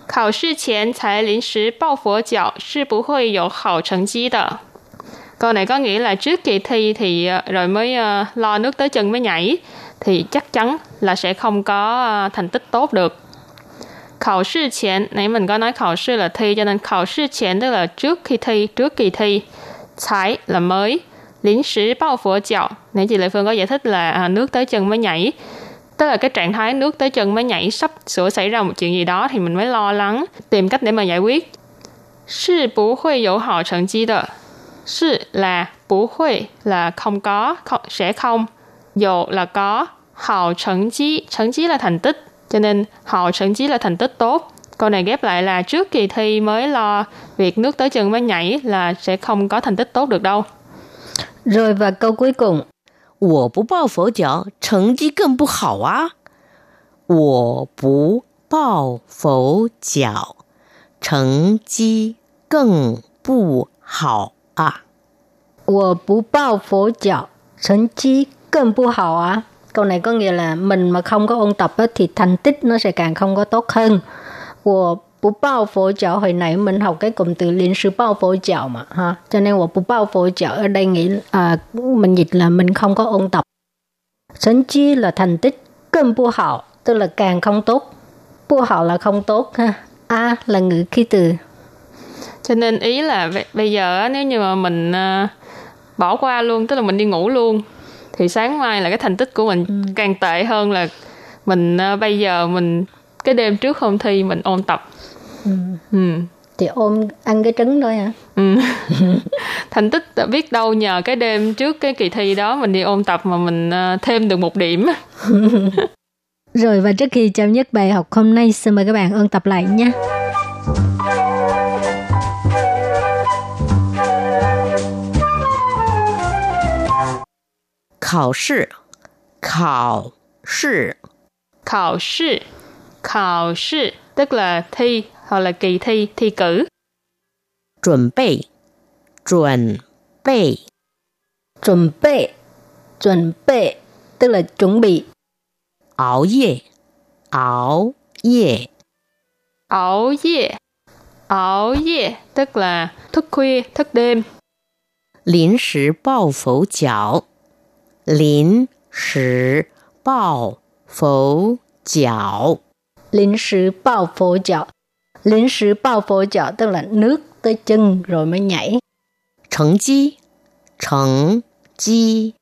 考试前才临时抱佛脚是不会有好成绩的。Câu này có nghĩa là trước kỳ thi thì ờ, rồi mới uh, lo nước tới chân mới nhảy thì chắc chắn là sẽ không có uh, thành tích tốt được. Khảo sư前, nãy mình có nói khảo sư là thi cho nên khảo sư前tức là trước khi thi, trước kỳ thi. Thái là mới. Lính sử bao phổ chạo. Nãy chị Lệ Phương có giải thích là à, nước tới chân mới nhảy. Tức là cái trạng thái nước tới chân mới nhảy sắp sửa xảy ra một chuyện gì đó thì mình mới lo lắng, tìm cách để mà giải quyết. Sư bú huy dấu hảo thành绩的 Sư là bú huy là không có, không, sẽ không. Dầu là có, hảo thành绩, thành绩là thành tích. Cho nên hảo thành绩là thành tích tốt. Câu này ghép lại là trước kỳ thi mới lo việc nước tới chân mới nhảy là sẽ không có thành tích tốt được đâu. Rồi và câu cuối cùng. 我不抱佛脚，成绩更不好啊！我不抱佛脚，成绩更不好啊！我不抱佛脚，成绩更不好啊 câu này có nghĩa là mình mà không có ôn tập á, thì thành tích nó sẽ càng không có tốt hơn. Của bù bao phổ chảo hồi nãy mình học cái cụm từ liên sư bao phổ chảo mà ha. Cho nên của bù bao phổ chảo ở đây nghĩ à, mình dịch là mình không có ôn tập. Sân chi là thành tích cơn bu hảo tức là càng không tốt. Bu hảo là không tốt ha. A à, là ngữ khi từ. Cho nên ý là bây giờ nếu như mà mình à, bỏ qua luôn tức là mình đi ngủ luôn thì sáng mai là cái thành tích của mình ừ. càng tệ hơn là mình uh, bây giờ mình cái đêm trước hôm thi mình ôn tập ừ. Ừ. thì ôm ăn cái trứng thôi hả ừ. thành tích biết đâu nhờ cái đêm trước cái kỳ thi đó mình đi ôn tập mà mình uh, thêm được một điểm rồi và trước khi chào nhất bài học hôm nay xin mời các bạn ôn tập lại nhé 考试，考试，考试，考试 tức là thi hoặc là kỳ thi, thi cử. Chuẩn bị, chuẩn bị, chuẩn bị, chuẩn bị tức là chuẩn bị. Áo ye, áo ye, áo ye, áo ye tức là thức khuya, thức đêm. 临时抱佛脚。 临时抱佛脚，临时抱佛脚，临时抱佛脚 tức là nước tới chân rồi mới nhảy. Thành绩，成绩，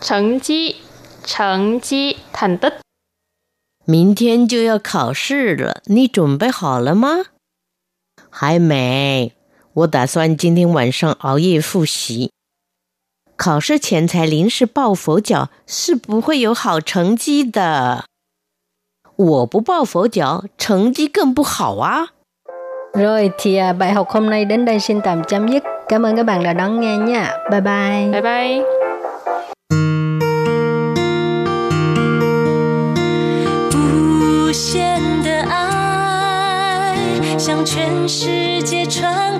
成绩，成绩，thành tích. 明天就要考试了，你准备好了吗？还没，我打算今天晚上熬夜复习。 考试前才临时抱佛脚是不会有好成绩的。我不抱佛脚，成绩更不好啊。Rồi thì à, bài học hôm nay đến đây xin tạm chấm dứt. Cảm ơn các bạn đã đón nghe nha. Bye bye. Bye bye. 无限的爱向全世界传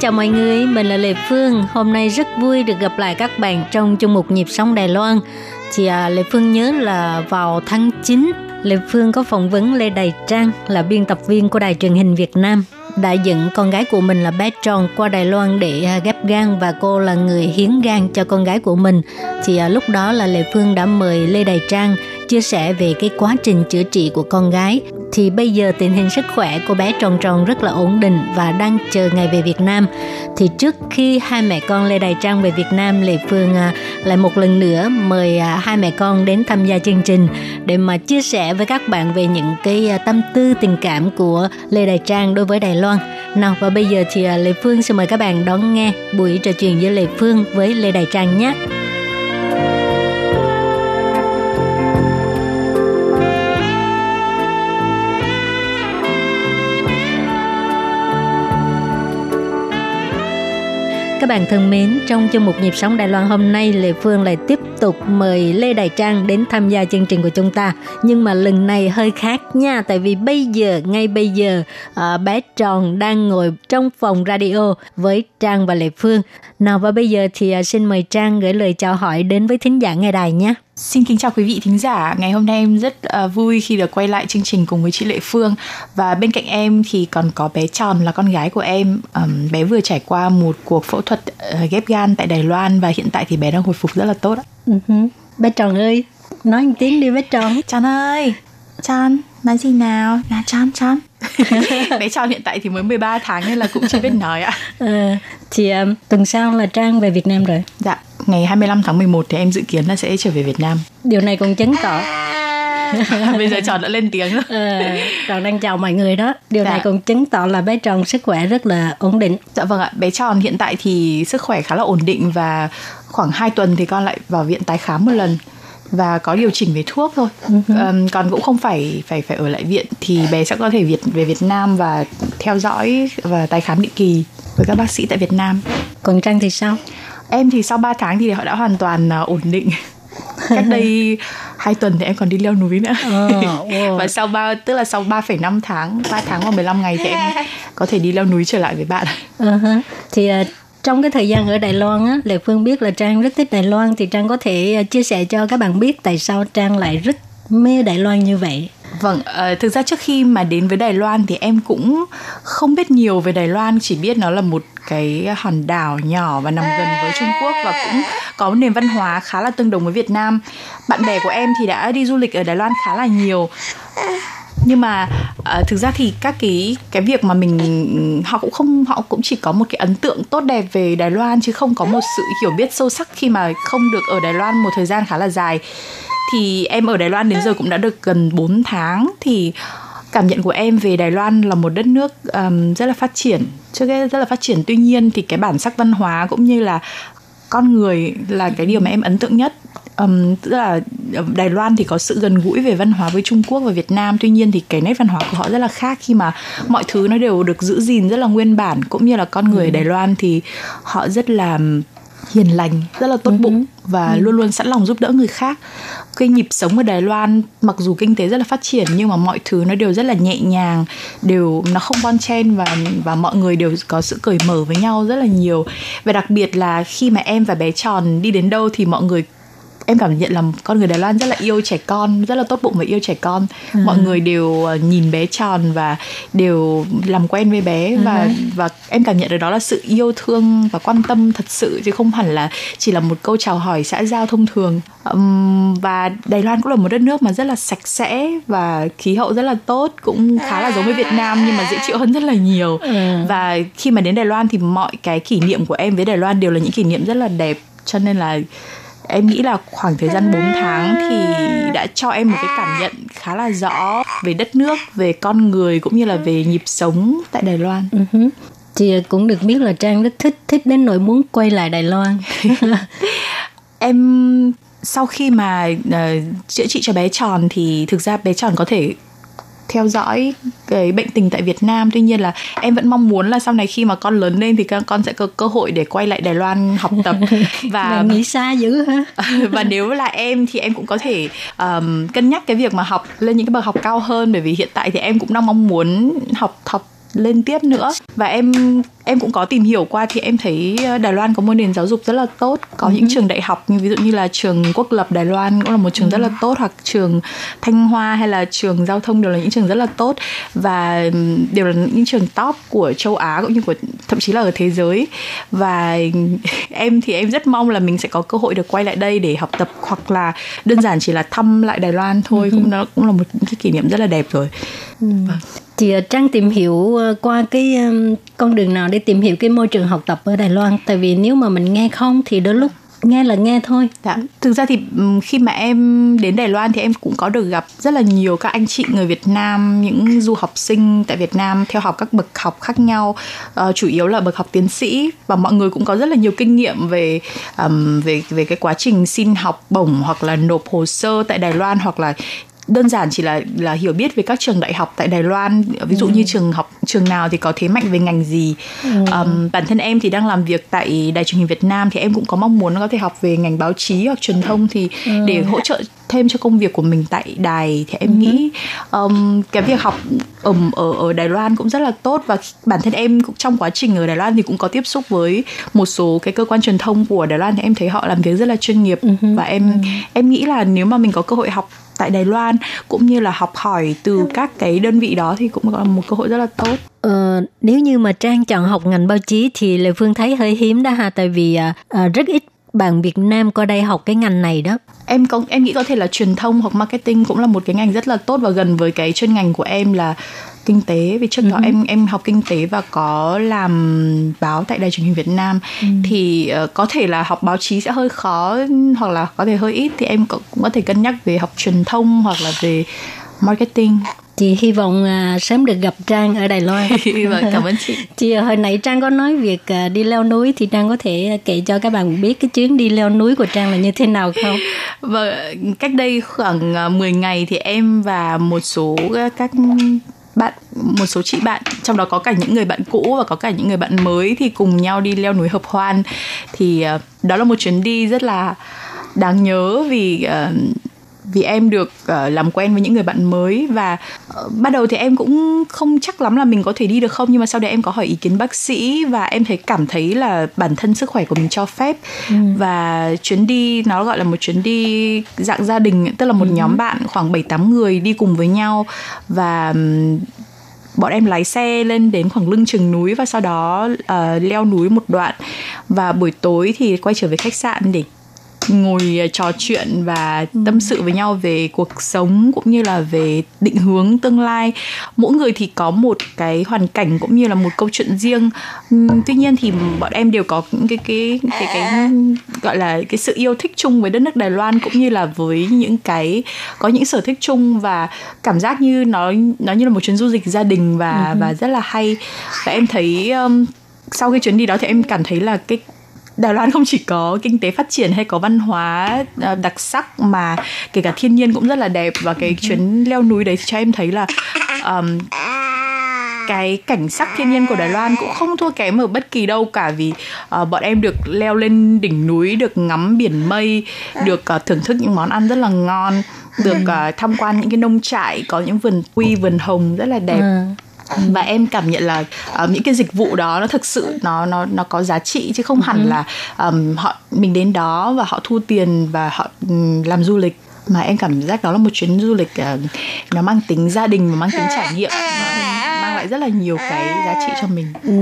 Chào mọi người, mình là Lê Phương. Hôm nay rất vui được gặp lại các bạn trong chung mục nhịp sống Đài Loan. Thì à, Lê Phương nhớ là vào tháng 9, Lê Phương có phỏng vấn Lê Đài Trang là biên tập viên của đài truyền hình Việt Nam đã dẫn con gái của mình là bé Tròn qua Đài Loan để à, ghép gan và cô là người hiến gan cho con gái của mình. Thì à, lúc đó là Lê Phương đã mời Lê Đài Trang chia sẻ về cái quá trình chữa trị của con gái. Thì bây giờ tình hình sức khỏe của bé Tròn Tròn rất là ổn định và đang chờ ngày về Việt Nam. Thì trước khi hai mẹ con Lê Đài Trang về Việt Nam, Lê Phương à, lại một lần nữa mời à, hai mẹ con đến tham gia chương trình để mà chia sẻ với các bạn về những cái à, tâm tư tình cảm của Lê Đài Trang đối với Đài Loan. Nào và bây giờ thì à, Lê Phương xin mời các bạn đón nghe buổi trò chuyện giữa Lê Phương với Lê Đài Trang nhé. Bạn thân mến, trong chương mục nhịp sống Đài Loan hôm nay, Lê Phương lại tiếp tục mời Lê Đại Trang đến tham gia chương trình của chúng ta. Nhưng mà lần này hơi khác nha, tại vì bây giờ, ngay bây giờ, à, bé Tròn đang ngồi trong phòng radio với Trang và Lê Phương. Nào và bây giờ thì à, xin mời Trang gửi lời chào hỏi đến với thính giả nghe đài nhé. Xin kính chào quý vị thính giả. Ngày hôm nay em rất uh, vui khi được quay lại chương trình cùng với chị Lệ Phương và bên cạnh em thì còn có bé Tròn là con gái của em. Um, bé vừa trải qua một cuộc phẫu thuật uh, ghép gan tại Đài Loan và hiện tại thì bé đang hồi phục rất là tốt. Uh-huh. Bé Tròn ơi, nói một tiếng đi bé Tròn. Tròn ơi, Tròn, nói gì nào? Là Tròn, Tròn. bé Tròn hiện tại thì mới 13 tháng nên là cũng chưa biết nói ạ. À, thì um, tuần sau là Trang về Việt Nam rồi. Dạ, ngày 25 tháng 11 thì em dự kiến là sẽ trở về Việt Nam. Điều này cũng chứng tỏ bây giờ tròn đã lên tiếng rồi à, tròn đang chào mọi người đó điều dạ. này cũng chứng tỏ là bé tròn sức khỏe rất là ổn định dạ vâng ạ bé tròn hiện tại thì sức khỏe khá là ổn định và khoảng 2 tuần thì con lại vào viện tái khám một lần và có điều chỉnh về thuốc thôi uh-huh. um, còn cũng không phải phải phải ở lại viện thì bé sẽ có thể việt về Việt Nam và theo dõi và tái khám định kỳ với các bác sĩ tại Việt Nam còn Trang thì sao em thì sau 3 tháng thì họ đã hoàn toàn uh, ổn định cách đây hai tuần thì em còn đi leo núi nữa oh, oh. và sau ba tức là sau 3,5 tháng 3 tháng và 15 ngày thì em có thể đi leo núi trở lại với bạn uh-huh. thì uh, trong cái thời gian ở Đài Loan á, Lệ Phương biết là Trang rất thích Đài Loan thì Trang có thể ờ, chia sẻ cho các bạn biết tại sao Trang lại rất mê Đài Loan như vậy. Vâng, uh, thực ra trước khi mà đến với Đài Loan thì em cũng không biết nhiều về Đài Loan, chỉ biết nó là một cái hòn đảo nhỏ và nằm gần với Trung Quốc và cũng có nền văn hóa khá là tương đồng với Việt Nam. Bạn bè của em thì đã đi du lịch ở Đài Loan khá là nhiều nhưng mà uh, thực ra thì các cái cái việc mà mình họ cũng không họ cũng chỉ có một cái ấn tượng tốt đẹp về Đài Loan chứ không có một sự hiểu biết sâu sắc khi mà không được ở Đài Loan một thời gian khá là dài. Thì em ở Đài Loan đến giờ cũng đã được gần 4 tháng thì cảm nhận của em về Đài Loan là một đất nước um, rất là phát triển trước hết rất là phát triển. Tuy nhiên thì cái bản sắc văn hóa cũng như là con người là cái điều mà em ấn tượng nhất um, tức là Đài Loan thì có sự gần gũi về văn hóa với Trung Quốc và Việt Nam tuy nhiên thì cái nét văn hóa của họ rất là khác khi mà mọi thứ nó đều được giữ gìn rất là nguyên bản cũng như là con người ừ. Đài Loan thì họ rất là hiền lành rất là tốt ừ. bụng và ừ. luôn luôn sẵn lòng giúp đỡ người khác cái nhịp sống ở Đài Loan mặc dù kinh tế rất là phát triển nhưng mà mọi thứ nó đều rất là nhẹ nhàng đều nó không bon chen và và mọi người đều có sự cởi mở với nhau rất là nhiều và đặc biệt là khi mà em và bé tròn đi đến đâu thì mọi người em cảm nhận là con người Đài Loan rất là yêu trẻ con rất là tốt bụng và yêu trẻ con ừ. mọi người đều ờ, nhìn bé tròn và đều làm quen với bé ừ. và và em cảm nhận được đó là sự yêu thương và quan tâm thật sự chứ không hẳn là chỉ là một câu chào hỏi xã giao thông thường um, và Đài Loan cũng là một đất nước mà rất là sạch sẽ và khí hậu rất là tốt cũng khá là giống với Việt Nam nhưng mà dễ chịu hơn rất là nhiều ừ. và khi mà đến Đài Loan thì mọi cái kỷ niệm của em với Đài Loan đều là những kỷ niệm rất là đẹp cho nên là em nghĩ là khoảng thời gian 4 tháng thì đã cho em một cái cảm nhận khá là rõ về đất nước, về con người cũng như là về nhịp sống tại Đài Loan. Uh-huh. Chị cũng được biết là Trang rất thích thích đến nỗi muốn quay lại Đài Loan. em sau khi mà uh, chữa trị cho bé tròn thì thực ra bé tròn có thể theo dõi cái bệnh tình tại Việt Nam. Tuy nhiên là em vẫn mong muốn là sau này khi mà con lớn lên thì con sẽ có cơ hội để quay lại Đài Loan học tập. Và nghĩ xa dữ hả? Và nếu là em thì em cũng có thể um, cân nhắc cái việc mà học lên những cái bậc học cao hơn bởi vì hiện tại thì em cũng đang mong muốn học học lên tiếp nữa và em em cũng có tìm hiểu qua thì em thấy ờ, Đài Loan có một nền giáo dục rất là tốt có ừ. những trường đại học như ví dụ như là trường quốc lập Đài Loan cũng là một trường ừ. rất là tốt hoặc trường Thanh Hoa hay là trường giao thông đều là những trường rất là tốt và đều là những trường top của châu Á cũng như của thậm chí là ở thế giới và em thì em rất mong là mình sẽ có cơ hội được quay lại đây để học tập hoặc là đơn giản chỉ là thăm lại Đài Loan thôi ừ. cũng nó cũng là một cái kỷ niệm rất là đẹp rồi. Ừ. Vâng chị ờ, Trang tìm hiểu ờ, qua cái con đường nào để tìm hiểu cái môi trường học tập ở Đài Loan tại vì nếu mà mình nghe không thì đôi lúc nghe là nghe thôi. Dạ. Thực ra thì khi mà em đến Đài Loan thì em cũng có được gặp rất là nhiều các anh chị người Việt Nam, những du học sinh tại Việt Nam theo học các bậc học khác nhau, uh, chủ yếu là bậc học tiến sĩ và mọi người cũng có rất là nhiều kinh nghiệm về um, về về cái quá trình xin học bổng hoặc là nộp hồ sơ tại Đài Loan hoặc là đơn giản chỉ là là hiểu biết về các trường đại học tại Đài Loan ví dụ ừ. như trường học trường nào thì có thế mạnh về ngành gì ừ. um, bản thân em thì đang làm việc tại đài truyền hình Việt Nam thì em cũng có mong muốn có thể học về ngành báo chí hoặc truyền thông thì ừ. để hỗ trợ thêm cho công việc của mình tại đài thì em ừ. nghĩ um, cái việc học ở, ở ở Đài Loan cũng rất là tốt và bản thân em cũng trong quá trình ở Đài Loan thì cũng có tiếp xúc với một số cái cơ quan truyền thông của Đài Loan thì em thấy họ làm việc rất là chuyên nghiệp uh và em uh em nghĩ là nếu mà mình có cơ hội học tại Đài Loan cũng như là học hỏi từ các cái đơn vị đó thì cũng là một cơ hội rất là tốt. Ờ, nếu như mà Trang chọn học ngành báo chí thì Lê Phương thấy hơi hiếm đó ha tại vì à, à, rất ít bạn Việt Nam qua đây học cái ngành này đó. Em có em nghĩ có thể là truyền thông hoặc marketing cũng là một cái ngành rất là tốt và gần với cái chuyên ngành của em là kinh tế vì trước đó uh em em học kinh tế và có làm báo tại đài truyền hình Việt Nam uh thì uh, có thể là học báo chí sẽ hơi khó hoặc là có thể hơi ít thì em cũng có thể cân nhắc về học truyền thông hoặc là về marketing chị hy vọng à, sớm được gặp Trang ở Đài Loan. vâng, cảm ơn chị. Chị hồi nãy Trang có nói việc à, đi leo núi thì Trang có thể kể cho các bạn biết cái chuyến đi leo núi của Trang là như thế nào không? Vâng, cách đây khoảng 10 à, ngày thì em và một số các bạn một số chị bạn trong đó có cả những người bạn cũ và có cả những người bạn mới thì cùng nhau đi leo núi hợp hoan. Thì uh, đó là một chuyến đi rất là đáng nhớ vì uh, vì em được uh, làm quen với những người bạn mới và uh, bắt đầu thì em cũng không chắc lắm là mình có thể đi được không nhưng mà sau đấy em có hỏi ý kiến bác sĩ và em thấy cảm thấy là bản thân sức khỏe của mình cho phép ừ. và chuyến đi nó gọi là một chuyến đi dạng gia đình tức là một ừ. nhóm bạn khoảng 7 8 người đi cùng với nhau và bọn em lái xe lên đến khoảng lưng chừng núi và sau đó uh, leo núi một đoạn và buổi tối thì quay trở về khách sạn để ngồi ờ, trò chuyện và ừ. tâm sự với nhau về cuộc sống cũng như là về định hướng tương lai mỗi người thì có một cái hoàn cảnh cũng như là một câu chuyện riêng tuy nhiên thì bọn em đều có những cái cái cái cái gọi là cái sự yêu thích chung với đất nước Đài Loan cũng như là với những cái có những sở thích chung và cảm giác như nó nó như là một chuyến du lịch gia đình và ừ. và rất là hay và em thấy um, sau cái chuyến đi đó thì em cảm thấy là cái Đài Loan không chỉ có kinh tế phát triển hay có văn hóa ờ, đặc sắc mà kể cả thiên nhiên cũng rất là đẹp. Và cái chuyến leo núi đấy cho em thấy là um, cái cảnh sắc thiên nhiên của Đài Loan cũng không thua kém ở bất kỳ đâu. Cả vì uh, bọn em được leo lên đỉnh núi được ngắm biển mây được uh, thưởng thức những món ăn rất là ngon được uh, tham quan những cái nông trại có những vườn quy vườn hồng rất là đẹp. Ừ và em cảm nhận là uh, những cái dịch vụ đó nó thực sự nó nó nó có giá trị chứ không hẳn là um, họ mình đến đó và họ thu tiền và họ um, làm du lịch. Mà em cảm giác đó là một chuyến du lịch uh, nó mang tính gia đình và mang tính trải nghiệm. Mang lại rất là nhiều cái giá trị cho mình. Ừ,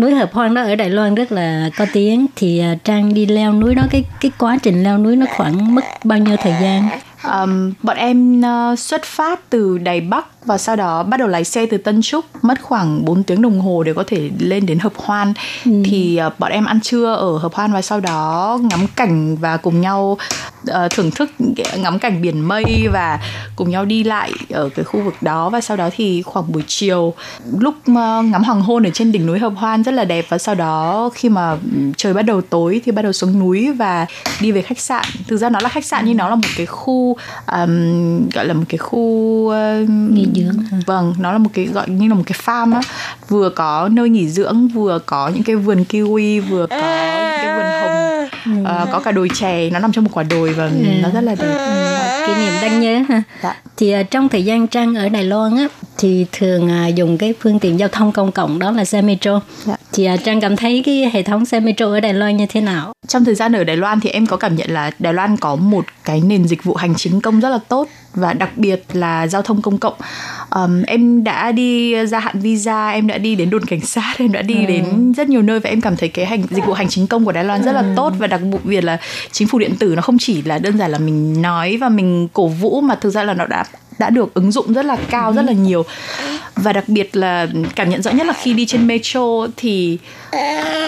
núi hợp hoang đó ở Đài Loan rất là có tiếng. Thì à, Trang đi leo núi đó cái cái quá trình leo núi nó khoảng mất bao nhiêu thời gian Um, bọn em uh, xuất phát từ Đài Bắc và sau đó bắt đầu lái xe từ Tân Trúc mất khoảng 4 tiếng đồng hồ để có thể lên đến Hợp Hoan. Ừ. thì uh, bọn em ăn trưa ở Hợp Hoan và sau đó ngắm cảnh và cùng nhau uh, thưởng thức ngắm cảnh biển mây và cùng nhau đi lại ở cái khu vực đó. Và sau đó thì khoảng buổi chiều lúc uh, ngắm hoàng hôn ở trên đỉnh núi Hợp Hoan rất là đẹp. Và sau đó khi mà trời bắt đầu tối thì bắt đầu xuống núi và đi về khách sạn. Thực ra nó là khách sạn nhưng nó là một cái khu um, gọi là một cái khu uh, Nghỉ dưỡng hả? vâng nó là một cái gọi như là một cái farm á. Vừa có nơi nghỉ dưỡng vừa có những cái vườn kiwi vừa có những cái vườn hồng. Ờ, có cả đồi chè nó nằm trong một quả đồi và nó rất là đẹp. Kỷ niệm đáng nhớ ha. Dạ. thì à, trong thời gian Trang ở Đài Loan á thì thường à, dùng cái phương tiện giao thông công cộng đó là xe metro. Dạ chị à, Trang cảm thấy cái hệ thống xe metro ở Đài Loan như thế nào? Trong thời gian ở Đài Loan thì em có cảm nhận là Đài Loan có một cái nền dịch vụ hành chính công rất là tốt và đặc biệt là giao thông công cộng. Um, em đã đi gia hạn visa em đã đi đến đồn cảnh sát em đã đi đến rất nhiều nơi và em cảm thấy cái hành dịch vụ hành chính công của Đài Loan rất là tốt. Và đặc biệt là chính phủ điện tử nó không chỉ là đơn giản là mình nói và mình cổ vũ mà thực ra là nó đã đã được ứng dụng rất là cao rất là nhiều. Và đặc biệt là cảm nhận rõ nhất là khi đi trên metro thì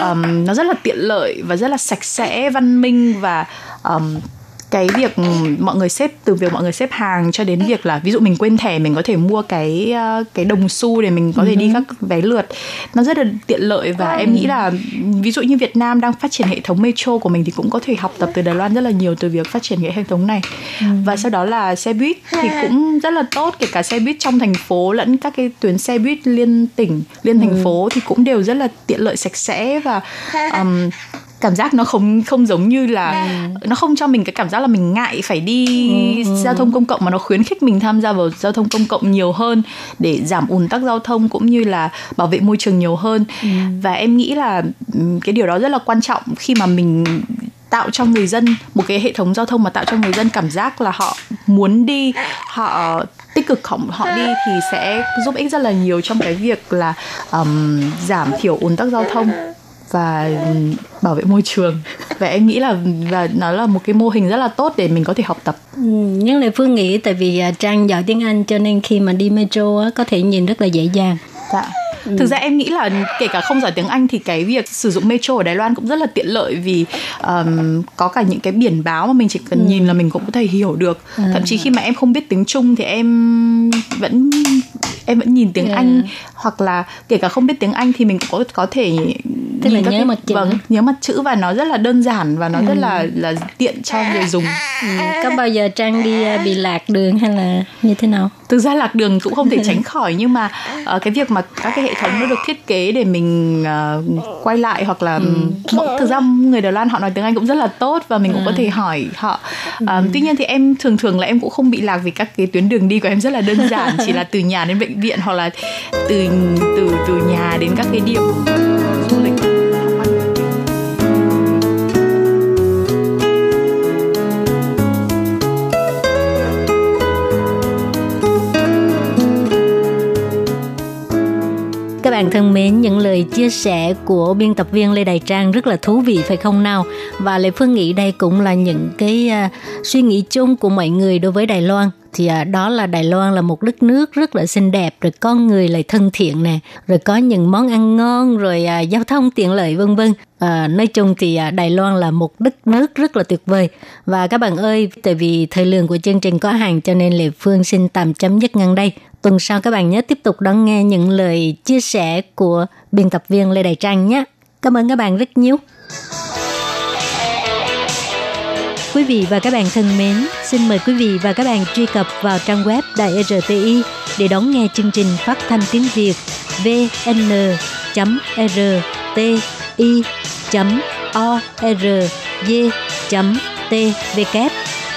um, nó rất là tiện lợi và rất là sạch sẽ văn minh và um, cái việc mọi người xếp từ việc mọi người xếp hàng cho đến việc là ví dụ mình quên thẻ mình có thể mua cái ờ, cái đồng xu để mình có thể đi các vé lượt. Nó rất là tiện lợi và em nghĩ là ví dụ như Việt Nam đang phát triển hệ thống metro của mình thì cũng có thể học tập từ Đài Loan rất là nhiều từ việc phát triển cái hệ thống này. Và sau đó là xe buýt thì cũng rất là tốt kể cả xe buýt trong thành phố lẫn các cái tuyến xe buýt liên tỉnh liên thành phố thì cũng đều rất là tiện lợi sạch sẽ và um, cảm giác nó không không giống như là nó không cho mình cái cảm giác là mình ngại phải đi giao thông công cộng mà nó khuyến khích mình tham gia vào giao thông công cộng nhiều hơn để giảm ùn tắc giao thông cũng như là bảo vệ môi trường nhiều hơn. Và em nghĩ là ừm, cái điều đó rất là quan trọng khi mà mình tạo cho người dân một cái hệ thống giao thông mà tạo cho người dân cảm giác là họ muốn đi họ tích cực họ, họ đi thì sẽ giúp ích rất là nhiều trong cái việc là um, giảm thiểu ùn tắc giao thông và bảo vệ môi trường. Và em nghĩ là và nó là một cái mô hình rất là tốt để mình có thể học tập. Ừ, nhưng lại Phương nghĩ tại vì à, Trang giỏi tiếng Anh cho nên khi mà đi metro á, có thể nhìn rất là dễ dàng. Dạ. Thực ra em nghĩ là kể cả không giỏi tiếng Anh thì cái việc sử dụng metro ở Đài Loan cũng rất là tiện lợi vì um, có cả những cái biển báo mà mình chỉ cần nhìn là mình cũng có thể hiểu được. Thậm chí khi mà em không biết tiếng Trung thì em vẫn em vẫn nhìn tiếng Yeah. Anh hoặc là kể cả không biết tiếng Anh thì mình cũng có có thể Tức là nhìn các nhớ cái- mặt chữ. vâng nhớ mặt chữ và nó rất là đơn giản và nó rất là là tiện cho người dùng ừ, có bao giờ Trang đi à, bị lạc đường hay là như thế nào thực ra lạc đường cũng không thể tránh khỏi nhưng mà ờ, cái việc mà các cái hệ thống nó được thiết kế để mình ờ, quay lại hoặc là mỗi- thực ra người Đài Loan họ nói tiếng Anh cũng rất là tốt và mình cũng có thể hỏi họ. Ờ, tuy nhiên thì em thường thường là em cũng không bị lạc vì các cái tuyến đường đi của em rất là đơn giản chỉ là từ nhà đến bệnh viện hoặc là từ từ từ nhà đến các cái điểm Các bạn thân mến, những lời chia sẻ của biên tập viên Lê Đài Trang rất là thú vị phải không nào? Và Lê Phương nghĩ đây cũng là những cái uh, suy nghĩ chung của mọi người đối với Đài Loan. Thì à, đó là Đài Loan là một đất nước rất là xinh đẹp, rồi con người lại thân thiện nè, rồi có những món ăn ngon, rồi à, giao thông tiện lợi vân vân. À, nói chung thì à, Đài Loan là một đất nước rất là tuyệt vời. Và các bạn ơi, tại vì thời lượng của chương trình có hạn cho nên Lê Phương xin tạm chấm dứt ngang đây. Tuần sau các bạn nhớ tiếp tục đón nghe những lời chia sẻ của biên tập viên Lê Đại Trang nhé. Cảm ơn các bạn rất nhiều. Quý vị và các bạn thân mến, xin mời quý vị và các bạn truy cập vào trang web Đài RTI để đón nghe chương trình phát thanh tiếng Việt vn.rti.org.tvk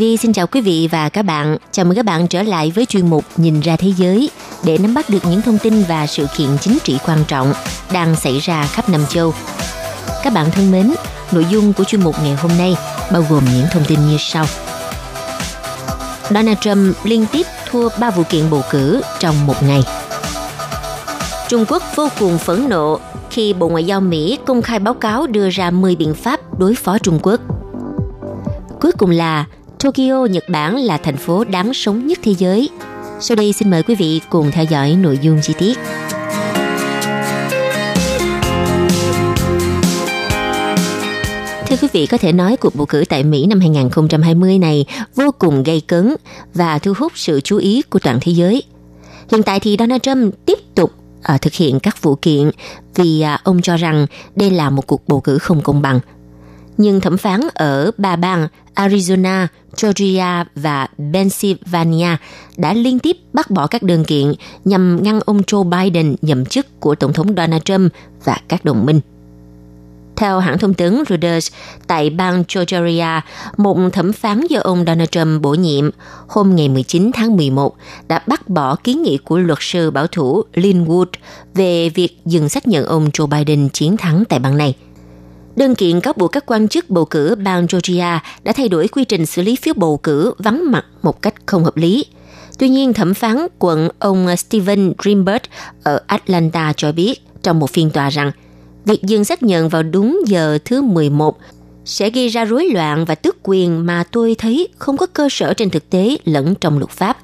Vi xin chào quý vị và các bạn. Chào mừng các bạn trở lại với chuyên mục Nhìn ra thế giới để nắm bắt được những thông tin và sự kiện chính trị quan trọng đang xảy ra khắp Nam châu. Các bạn thân mến, nội dung của chuyên mục ngày hôm nay bao gồm những thông tin như sau. Donald Trump liên tiếp thua 3 vụ kiện bầu cử trong một ngày. Trung Quốc vô cùng phẫn nộ khi Bộ Ngoại giao Mỹ công khai báo cáo đưa ra 10 biện pháp đối phó Trung Quốc. Cuối cùng là Tokyo, Nhật Bản là thành phố đáng sống nhất thế giới. Sau đây xin mời quý vị cùng theo dõi nội dung chi tiết. Thưa quý vị, có thể nói cuộc bầu cử tại Mỹ năm 2020 này vô cùng gây cấn và thu hút sự chú ý của toàn thế giới. Hiện tại thì Donald Trump tiếp tục uh, thực hiện các vụ kiện vì uh, ông cho rằng đây là một cuộc bầu cử không công bằng. Nhưng thẩm phán ở ba bang Arizona, Georgia và Pennsylvania đã liên tiếp bác bỏ các đơn kiện nhằm ngăn ông Joe Biden nhậm chức của Tổng thống Donald Trump và các đồng minh. Theo hãng thông tấn Reuters, tại bang Georgia, một thẩm phán do ông Donald Trump bổ nhiệm hôm ngày 19 tháng 11 đã bác bỏ kiến nghị của luật sư bảo thủ Lynn Wood về việc dừng xác nhận ông Joe Biden chiến thắng tại bang này. Đơn kiện cáo buộc các quan chức bầu cử bang Georgia đã thay đổi quy trình xử lý phiếu bầu cử vắng mặt một cách không hợp lý. Tuy nhiên, thẩm phán quận ông Steven Greenberg ở Atlanta cho biết trong một phiên tòa rằng việc dừng xác nhận vào đúng giờ thứ 11 sẽ gây ra rối loạn và tước quyền mà tôi thấy không có cơ sở trên thực tế lẫn trong luật pháp.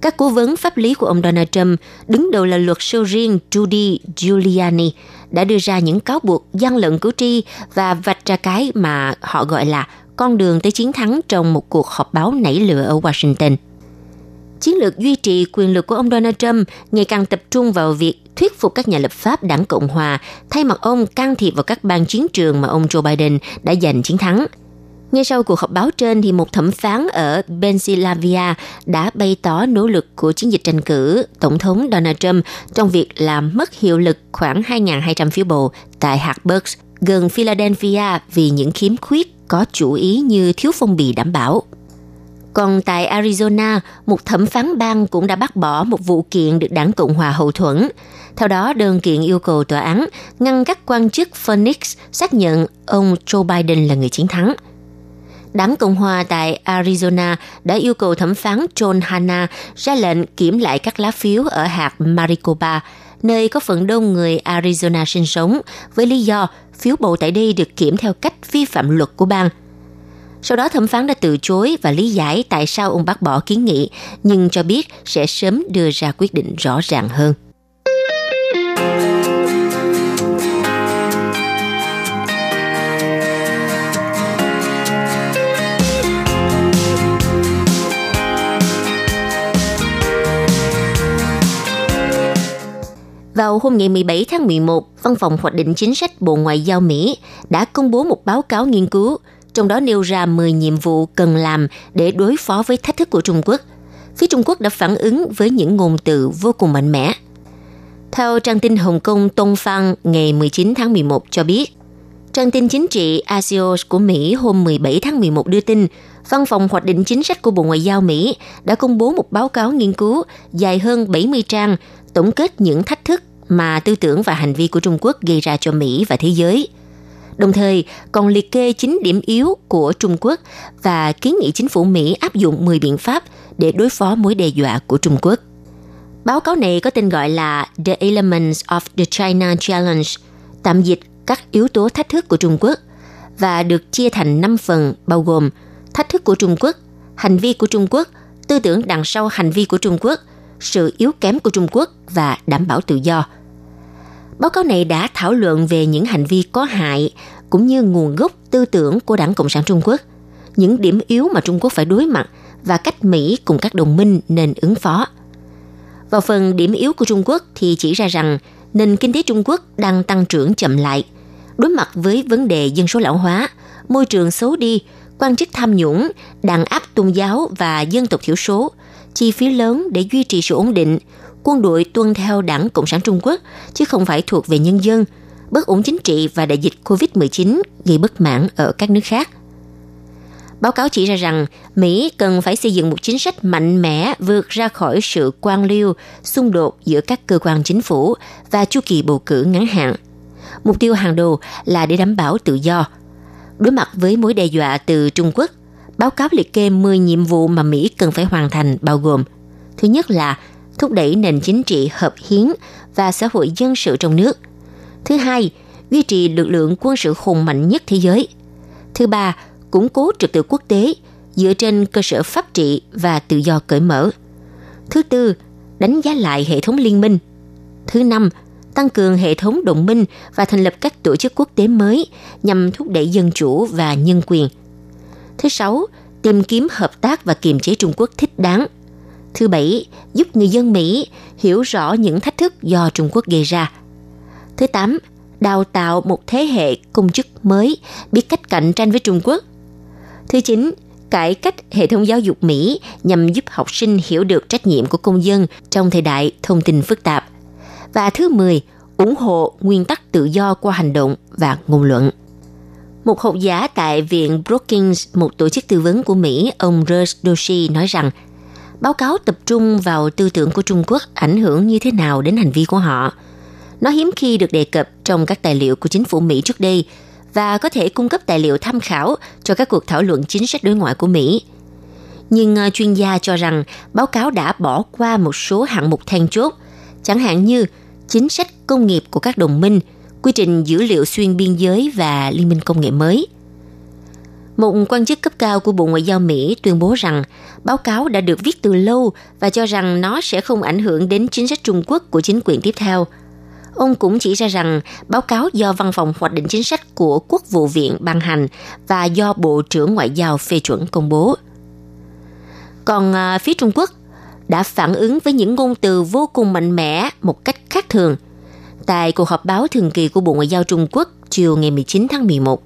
Các cố vấn pháp lý của ông Donald Trump, đứng đầu là luật sư riêng Judy Giuliani, đã đưa ra những cáo buộc gian lận cử tri và vạch ra cái mà họ gọi là con đường tới chiến thắng trong một cuộc họp báo nảy lửa ở Washington. Chiến lược duy trì quyền lực của ông Donald Trump ngày càng tập trung vào việc thuyết phục các nhà lập pháp đảng Cộng Hòa, thay mặt ông can thiệp vào các bang chiến trường mà ông Joe Biden đã giành chiến thắng. Ngay sau cuộc họp báo trên thì một thẩm phán ở Pennsylvania đã bày tỏ nỗ lực của chiến dịch tranh cử Tổng thống Donald Trump trong việc làm mất hiệu lực khoảng 2.200 phiếu bầu tại Harburg, gần Philadelphia vì những khiếm khuyết có chủ ý như thiếu phong bì đảm bảo. Còn tại Arizona, một thẩm phán bang cũng đã bác bỏ một vụ kiện được đảng Cộng hòa hậu thuẫn. Theo đó, đơn kiện yêu cầu tòa án ngăn các quan chức Phoenix xác nhận ông Joe Biden là người chiến thắng. Đảng Cộng hòa tại Arizona đã yêu cầu thẩm phán John Hanna ra lệnh kiểm lại các lá phiếu ở hạt Maricopa, nơi có phần đông người Arizona sinh sống, với lý do phiếu bầu tại đây được kiểm theo cách vi phạm luật của bang – sau đó thẩm phán đã từ chối và lý giải tại sao ông bác bỏ kiến nghị, nhưng cho biết sẽ sớm đưa ra quyết định rõ ràng hơn. Vào hôm ngày 17 tháng 11, Văn phòng Hoạch định Chính sách Bộ Ngoại giao Mỹ đã công bố một báo cáo nghiên cứu trong đó nêu ra 10 nhiệm vụ cần làm để đối phó với thách thức của Trung Quốc. Phía Trung Quốc đã phản ứng với những ngôn từ vô cùng mạnh mẽ. Theo trang tin Hồng Kông Tông Phan ngày 19 tháng 11 cho biết, trang tin chính trị Axios của Mỹ hôm 17 tháng 11 đưa tin, Văn phòng hoạch định chính sách của Bộ Ngoại giao Mỹ đã công bố một báo cáo nghiên cứu dài hơn 70 trang tổng kết những thách thức mà tư tưởng và hành vi của Trung Quốc gây ra cho Mỹ và thế giới – đồng thời còn liệt kê 9 điểm yếu của Trung Quốc và kiến nghị chính phủ Mỹ áp dụng 10 biện pháp để đối phó mối đe dọa của Trung Quốc. Báo cáo này có tên gọi là The Elements of the China Challenge, tạm dịch các yếu tố thách thức của Trung Quốc, và được chia thành 5 phần bao gồm thách thức của Trung Quốc, hành vi của Trung Quốc, tư tưởng đằng sau hành vi của Trung Quốc, sự yếu kém của Trung Quốc và đảm bảo tự do – Báo cáo này đã thảo luận về những hành vi có hại cũng như nguồn gốc tư tưởng của Đảng Cộng sản Trung Quốc, những điểm yếu mà Trung Quốc phải đối mặt và cách Mỹ cùng các đồng minh nên ứng phó. Vào phần điểm yếu của Trung Quốc thì chỉ ra rằng nền kinh tế Trung Quốc đang tăng trưởng chậm lại, đối mặt với vấn đề dân số lão hóa, môi trường xấu đi, quan chức tham nhũng, đàn áp tôn giáo và dân tộc thiểu số, chi phí lớn để duy trì sự ổn định, quân đội tuân theo đảng Cộng sản Trung Quốc chứ không phải thuộc về nhân dân, bất ổn chính trị và đại dịch COVID-19 gây bất mãn ở các nước khác. Báo cáo chỉ ra rằng Mỹ cần phải xây dựng một chính sách mạnh mẽ vượt ra khỏi sự quan liêu, xung đột giữa các cơ quan chính phủ và chu kỳ bầu cử ngắn hạn. Mục tiêu hàng đầu là để đảm bảo tự do. Đối mặt với mối đe dọa từ Trung Quốc, báo cáo liệt kê 10 nhiệm vụ mà Mỹ cần phải hoàn thành bao gồm Thứ nhất là thúc đẩy nền chính trị hợp hiến và xã hội dân sự trong nước. Thứ hai, duy trì lực lượng quân sự hùng mạnh nhất thế giới. Thứ ba, củng cố trật tự quốc tế dựa trên cơ sở pháp trị và tự do cởi mở. Thứ tư, đánh giá lại hệ thống liên minh. Thứ năm, tăng cường hệ thống đồng minh và thành lập các tổ chức quốc tế mới nhằm thúc đẩy dân chủ và nhân quyền. Thứ sáu, tìm kiếm hợp tác và kiềm chế Trung Quốc thích đáng. Thứ bảy, giúp người dân Mỹ hiểu rõ những thách thức do Trung Quốc gây ra. Thứ tám, đào tạo một thế hệ công chức mới biết cách cạnh tranh với Trung Quốc. Thứ chín, cải cách hệ thống giáo dục Mỹ nhằm giúp học sinh hiểu được trách nhiệm của công dân trong thời đại thông tin phức tạp. Và thứ 10, ủng hộ nguyên tắc tự do qua hành động và ngôn luận. Một học giả tại Viện Brookings, một tổ chức tư vấn của Mỹ, ông Rush Doshi nói rằng, báo cáo tập trung vào tư tưởng của Trung Quốc ảnh hưởng như thế nào đến hành vi của họ. Nó hiếm khi được đề cập trong các tài liệu của chính phủ Mỹ trước đây và có thể cung cấp tài liệu tham khảo cho các cuộc thảo luận chính sách đối ngoại của Mỹ. Nhưng ờ, chuyên gia cho rằng báo cáo đã bỏ qua một số hạng mục then chốt, chẳng hạn như chính sách công nghiệp của các đồng minh, quy trình dữ liệu xuyên biên giới và liên minh công nghệ mới. Một quan chức cấp cao của Bộ Ngoại giao Mỹ tuyên bố rằng báo cáo đã được viết từ lâu và cho rằng nó sẽ không ảnh hưởng đến chính sách Trung Quốc của chính quyền tiếp theo. Ông cũng chỉ ra rằng báo cáo do Văn phòng Hoạch định Chính sách của Quốc vụ viện ban hành và do Bộ trưởng Ngoại giao phê chuẩn công bố. Còn à, phía Trung Quốc đã phản ứng với những ngôn từ vô cùng mạnh mẽ một cách khác thường. Tại cuộc họp báo thường kỳ của Bộ Ngoại giao Trung Quốc chiều ngày 19 tháng 11,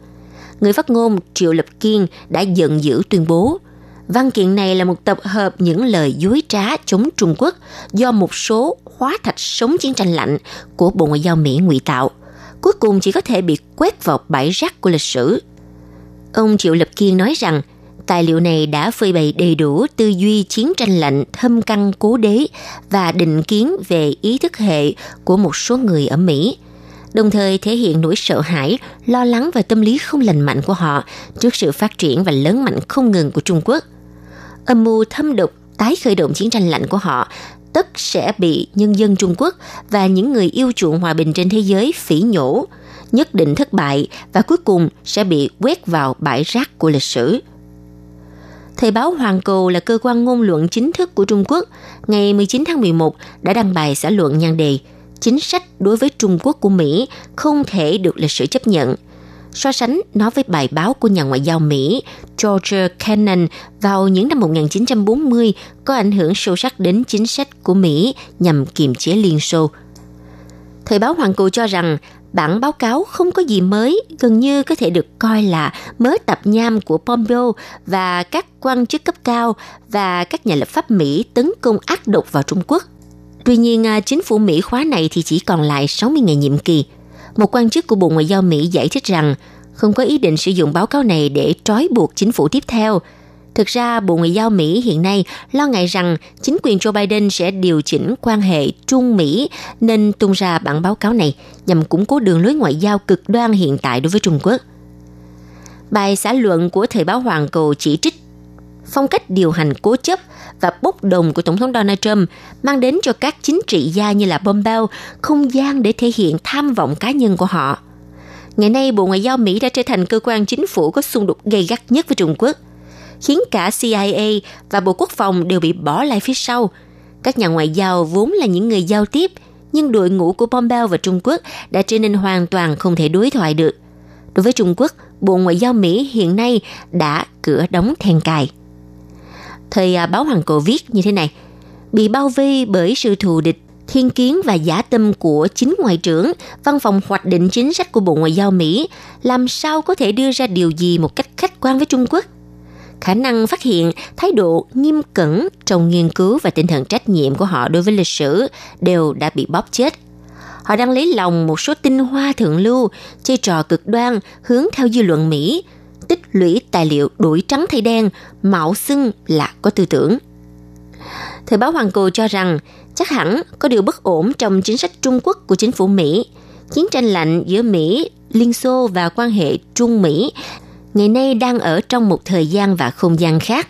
người phát ngôn Triệu Lập Kiên đã giận dữ tuyên bố văn kiện này là một tập hợp những lời dối trá chống Trung Quốc do một số hóa thạch sống chiến tranh lạnh của Bộ Ngoại giao Mỹ ngụy tạo, cuối cùng chỉ có thể bị quét vào bãi rác của lịch sử. Ông Triệu Lập Kiên nói rằng tài liệu này đã phơi bày đầy đủ tư duy chiến tranh lạnh thâm căn cố đế và định kiến về ý thức hệ của một số người ở Mỹ, đồng thời thể hiện nỗi sợ hãi, lo lắng và tâm lý không lành mạnh của họ trước sự phát triển và lớn mạnh không ngừng của Trung Quốc. Âm mưu thâm độc tái khởi động chiến tranh lạnh của họ tất sẽ bị nhân dân Trung Quốc và những người yêu chuộng hòa bình trên thế giới phỉ nhổ, nhất định thất bại và cuối cùng sẽ bị quét vào bãi rác của lịch sử. Thời báo Hoàng Cầu là cơ quan ngôn luận chính thức của Trung Quốc, ngày 19 tháng 11 đã đăng bài xã luận nhan đề Chính sách đối với Trung Quốc của Mỹ không thể được lịch sử chấp nhận. So sánh nó với bài báo của nhà ngoại giao Mỹ George Kennan vào những năm 1940 có ảnh hưởng sâu sắc đến chính sách của Mỹ nhằm kiềm chế Liên Xô. Thời báo Hoàng Cầu cho rằng bản báo cáo không có gì mới, gần như có thể được coi là mớ tập nham của Pompeo và các quan chức cấp cao và các nhà lập pháp Mỹ tấn công ác độc vào Trung Quốc. Tuy nhiên, à, chính phủ Mỹ khóa này thì chỉ còn lại 60 ngày nhiệm kỳ. Một quan chức của Bộ Ngoại giao Mỹ giải thích rằng không có ý định sử dụng báo cáo này để trói buộc chính phủ tiếp theo. Thực ra, Bộ Ngoại giao Mỹ hiện nay lo ngại rằng chính quyền Joe Biden sẽ điều chỉnh quan hệ Trung Mỹ nên tung ra bản báo cáo này nhằm củng cố đường lối ngoại giao cực đoan hiện tại đối với Trung Quốc. Bài xã luận của Thời báo Hoàng Cầu chỉ trích phong cách điều hành cố chấp và bốc đồng của Tổng thống Donald Trump mang đến cho các chính trị gia như là Pompeo không gian để thể hiện tham vọng cá nhân của họ. Ngày nay, Bộ Ngoại giao Mỹ đã trở thành cơ quan chính phủ có xung đột gay gắt nhất với Trung Quốc, khiến cả CIA và Bộ Quốc phòng đều bị bỏ lại phía sau. Các nhà ngoại giao vốn là những người giao tiếp, nhưng đội ngũ của Pompeo và Trung Quốc đã trở nên hoàn toàn không thể đối thoại được. Đối với Trung Quốc, Bộ Ngoại giao Mỹ hiện nay đã cửa đóng then cài. Thời à, báo Hoàng Cổ viết như thế này, bị bao vây bởi sự thù địch thiên kiến và giả tâm của chính ngoại trưởng, văn phòng hoạch định chính sách của Bộ Ngoại giao Mỹ, làm sao có thể đưa ra điều gì một cách khách quan với Trung Quốc? Khả năng phát hiện thái độ nghiêm cẩn trong nghiên cứu và tinh thần trách nhiệm của họ đối với lịch sử đều đã bị bóp chết. Họ đang lấy lòng một số tinh hoa thượng lưu, chơi trò cực đoan hướng theo dư luận Mỹ, tích lũy tài liệu đuổi trắng thay đen, mạo xưng là có tư tưởng. Thời báo Hoàng Cầu cho rằng chắc hẳn có điều bất ổn trong chính sách Trung Quốc của chính phủ Mỹ. Chiến tranh lạnh giữa Mỹ, Liên Xô và quan hệ Trung Mỹ ngày nay đang ở trong một thời gian và không gian khác.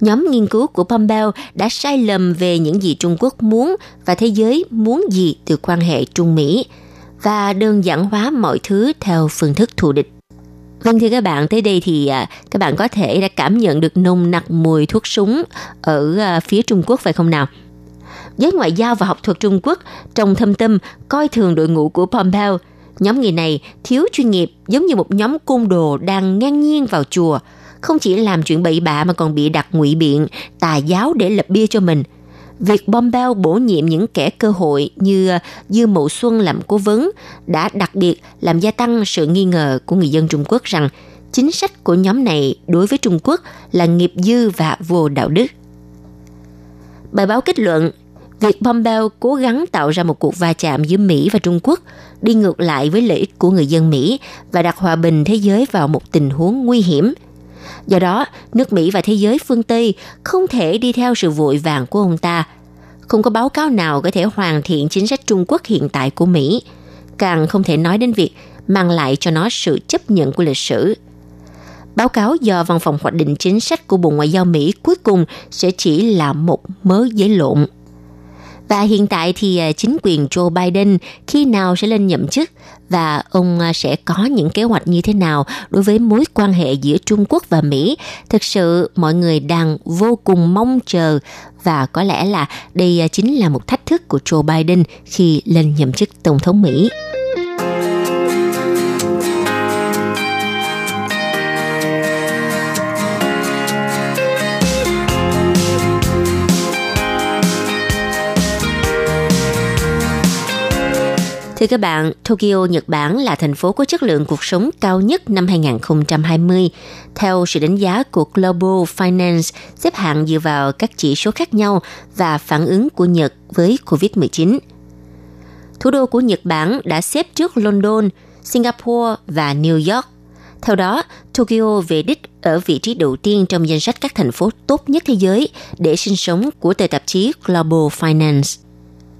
Nhóm nghiên cứu của Pompeo đã sai lầm về những gì Trung Quốc muốn và thế giới muốn gì từ quan hệ Trung Mỹ và đơn giản hóa mọi thứ theo phương thức thù địch. Vâng thưa các bạn, tới đây thì à, các bạn có thể đã cảm nhận được nồng nặc mùi thuốc súng ở à, phía Trung Quốc phải không nào? Giới ngoại giao và học thuật Trung Quốc trong thâm tâm coi thường đội ngũ của Pompeo. Nhóm người này thiếu chuyên nghiệp giống như một nhóm côn đồ đang ngang nhiên vào chùa, không chỉ làm chuyện bậy bạ mà còn bị đặt ngụy biện, tà giáo để lập bia cho mình. Việc Pompeo bổ nhiệm những kẻ cơ hội như à, Dư Mậu Xuân làm cố vấn đã đặc biệt làm gia tăng sự nghi ngờ của người dân Trung Quốc rằng chính sách của nhóm này đối với Trung Quốc là nghiệp dư và vô đạo đức. Bài báo kết luận, việc Pompeo cố gắng tạo ra một cuộc va chạm giữa Mỹ và Trung Quốc đi ngược lại với lợi ích của người dân Mỹ và đặt hòa bình thế giới vào một tình huống nguy hiểm. Do đó, nước Mỹ và thế giới phương Tây không thể đi theo sự vội vàng của ông ta. Không có báo cáo nào có thể hoàn thiện chính sách Trung Quốc hiện tại của Mỹ, càng không thể nói đến việc mang lại cho nó sự chấp nhận của lịch sử. Báo cáo do Văn phòng Hoạch định Chính sách của Bộ Ngoại giao Mỹ cuối cùng sẽ chỉ là một mớ giấy lộn. Và hiện tại thì à, chính quyền Joe Biden khi nào sẽ lên nhậm chức và ông à, sẽ có những kế hoạch như thế nào đối với mối quan hệ giữa Trung Quốc và Mỹ. Thực sự mọi người đang vô cùng mong chờ và có lẽ là đây à, chính là một thách thức của Joe Biden khi lên nhậm chức Tổng thống Mỹ. Thưa các bạn, Tokyo, Nhật Bản là thành phố có chất lượng cuộc sống cao nhất năm 2020. Theo sự đánh giá của Global Finance, xếp hạng dựa vào các chỉ số khác nhau và phản ứng của Nhật với COVID-19. Thủ đô của Nhật Bản đã xếp trước London, Singapore và New York. Theo đó, Tokyo về đích ở vị trí đầu tiên trong danh sách các thành phố tốt nhất thế giới để sinh sống của tờ tạp chí Global Finance.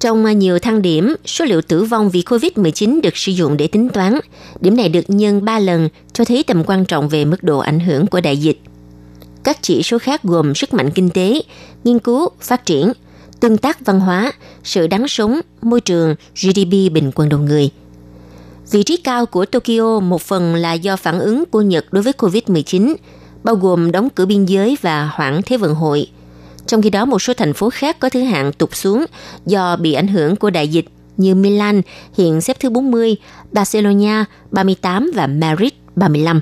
Trong nhiều thang điểm, số liệu tử vong vì COVID-19 được sử dụng để tính toán. Điểm này được nhân 3 lần cho thấy tầm quan trọng về mức độ ảnh hưởng của đại dịch. Các chỉ số khác gồm sức mạnh kinh tế, nghiên cứu, phát triển, tương tác văn hóa, sự đáng sống, môi trường, GDP bình quân đầu người. Vị trí cao của Tokyo một phần là do phản ứng của Nhật đối với COVID-19, bao gồm đóng cửa biên giới và hoãn Thế vận hội – trong khi đó, một số thành phố khác có thứ hạng tụt xuống do bị ảnh hưởng của đại dịch như Milan hiện xếp thứ 40, Barcelona 38 và Madrid 35.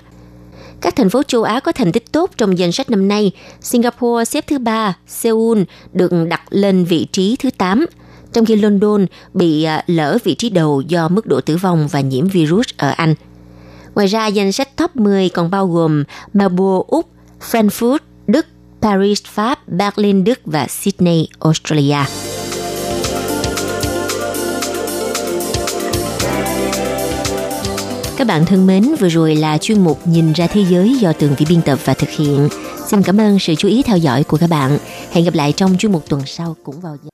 Các thành phố châu Á có thành tích tốt trong danh sách năm nay. Singapore xếp thứ 3, Seoul được đặt lên vị trí thứ 8, trong khi London bị à, lỡ vị trí đầu do mức độ tử vong và nhiễm virus ở Anh. Ngoài ra, danh sách top 10 còn bao gồm Melbourne, Úc, Frankfurt, Đức, Paris, Pháp, Berlin, Đức và Sydney, Australia. Các bạn thân mến, vừa rồi là chuyên mục Nhìn ra thế giới do Tường Vi biên tập và thực hiện. Xin cảm ơn sự chú ý theo dõi của các bạn. Hẹn gặp lại trong chuyên mục tuần sau cũng vào giờ.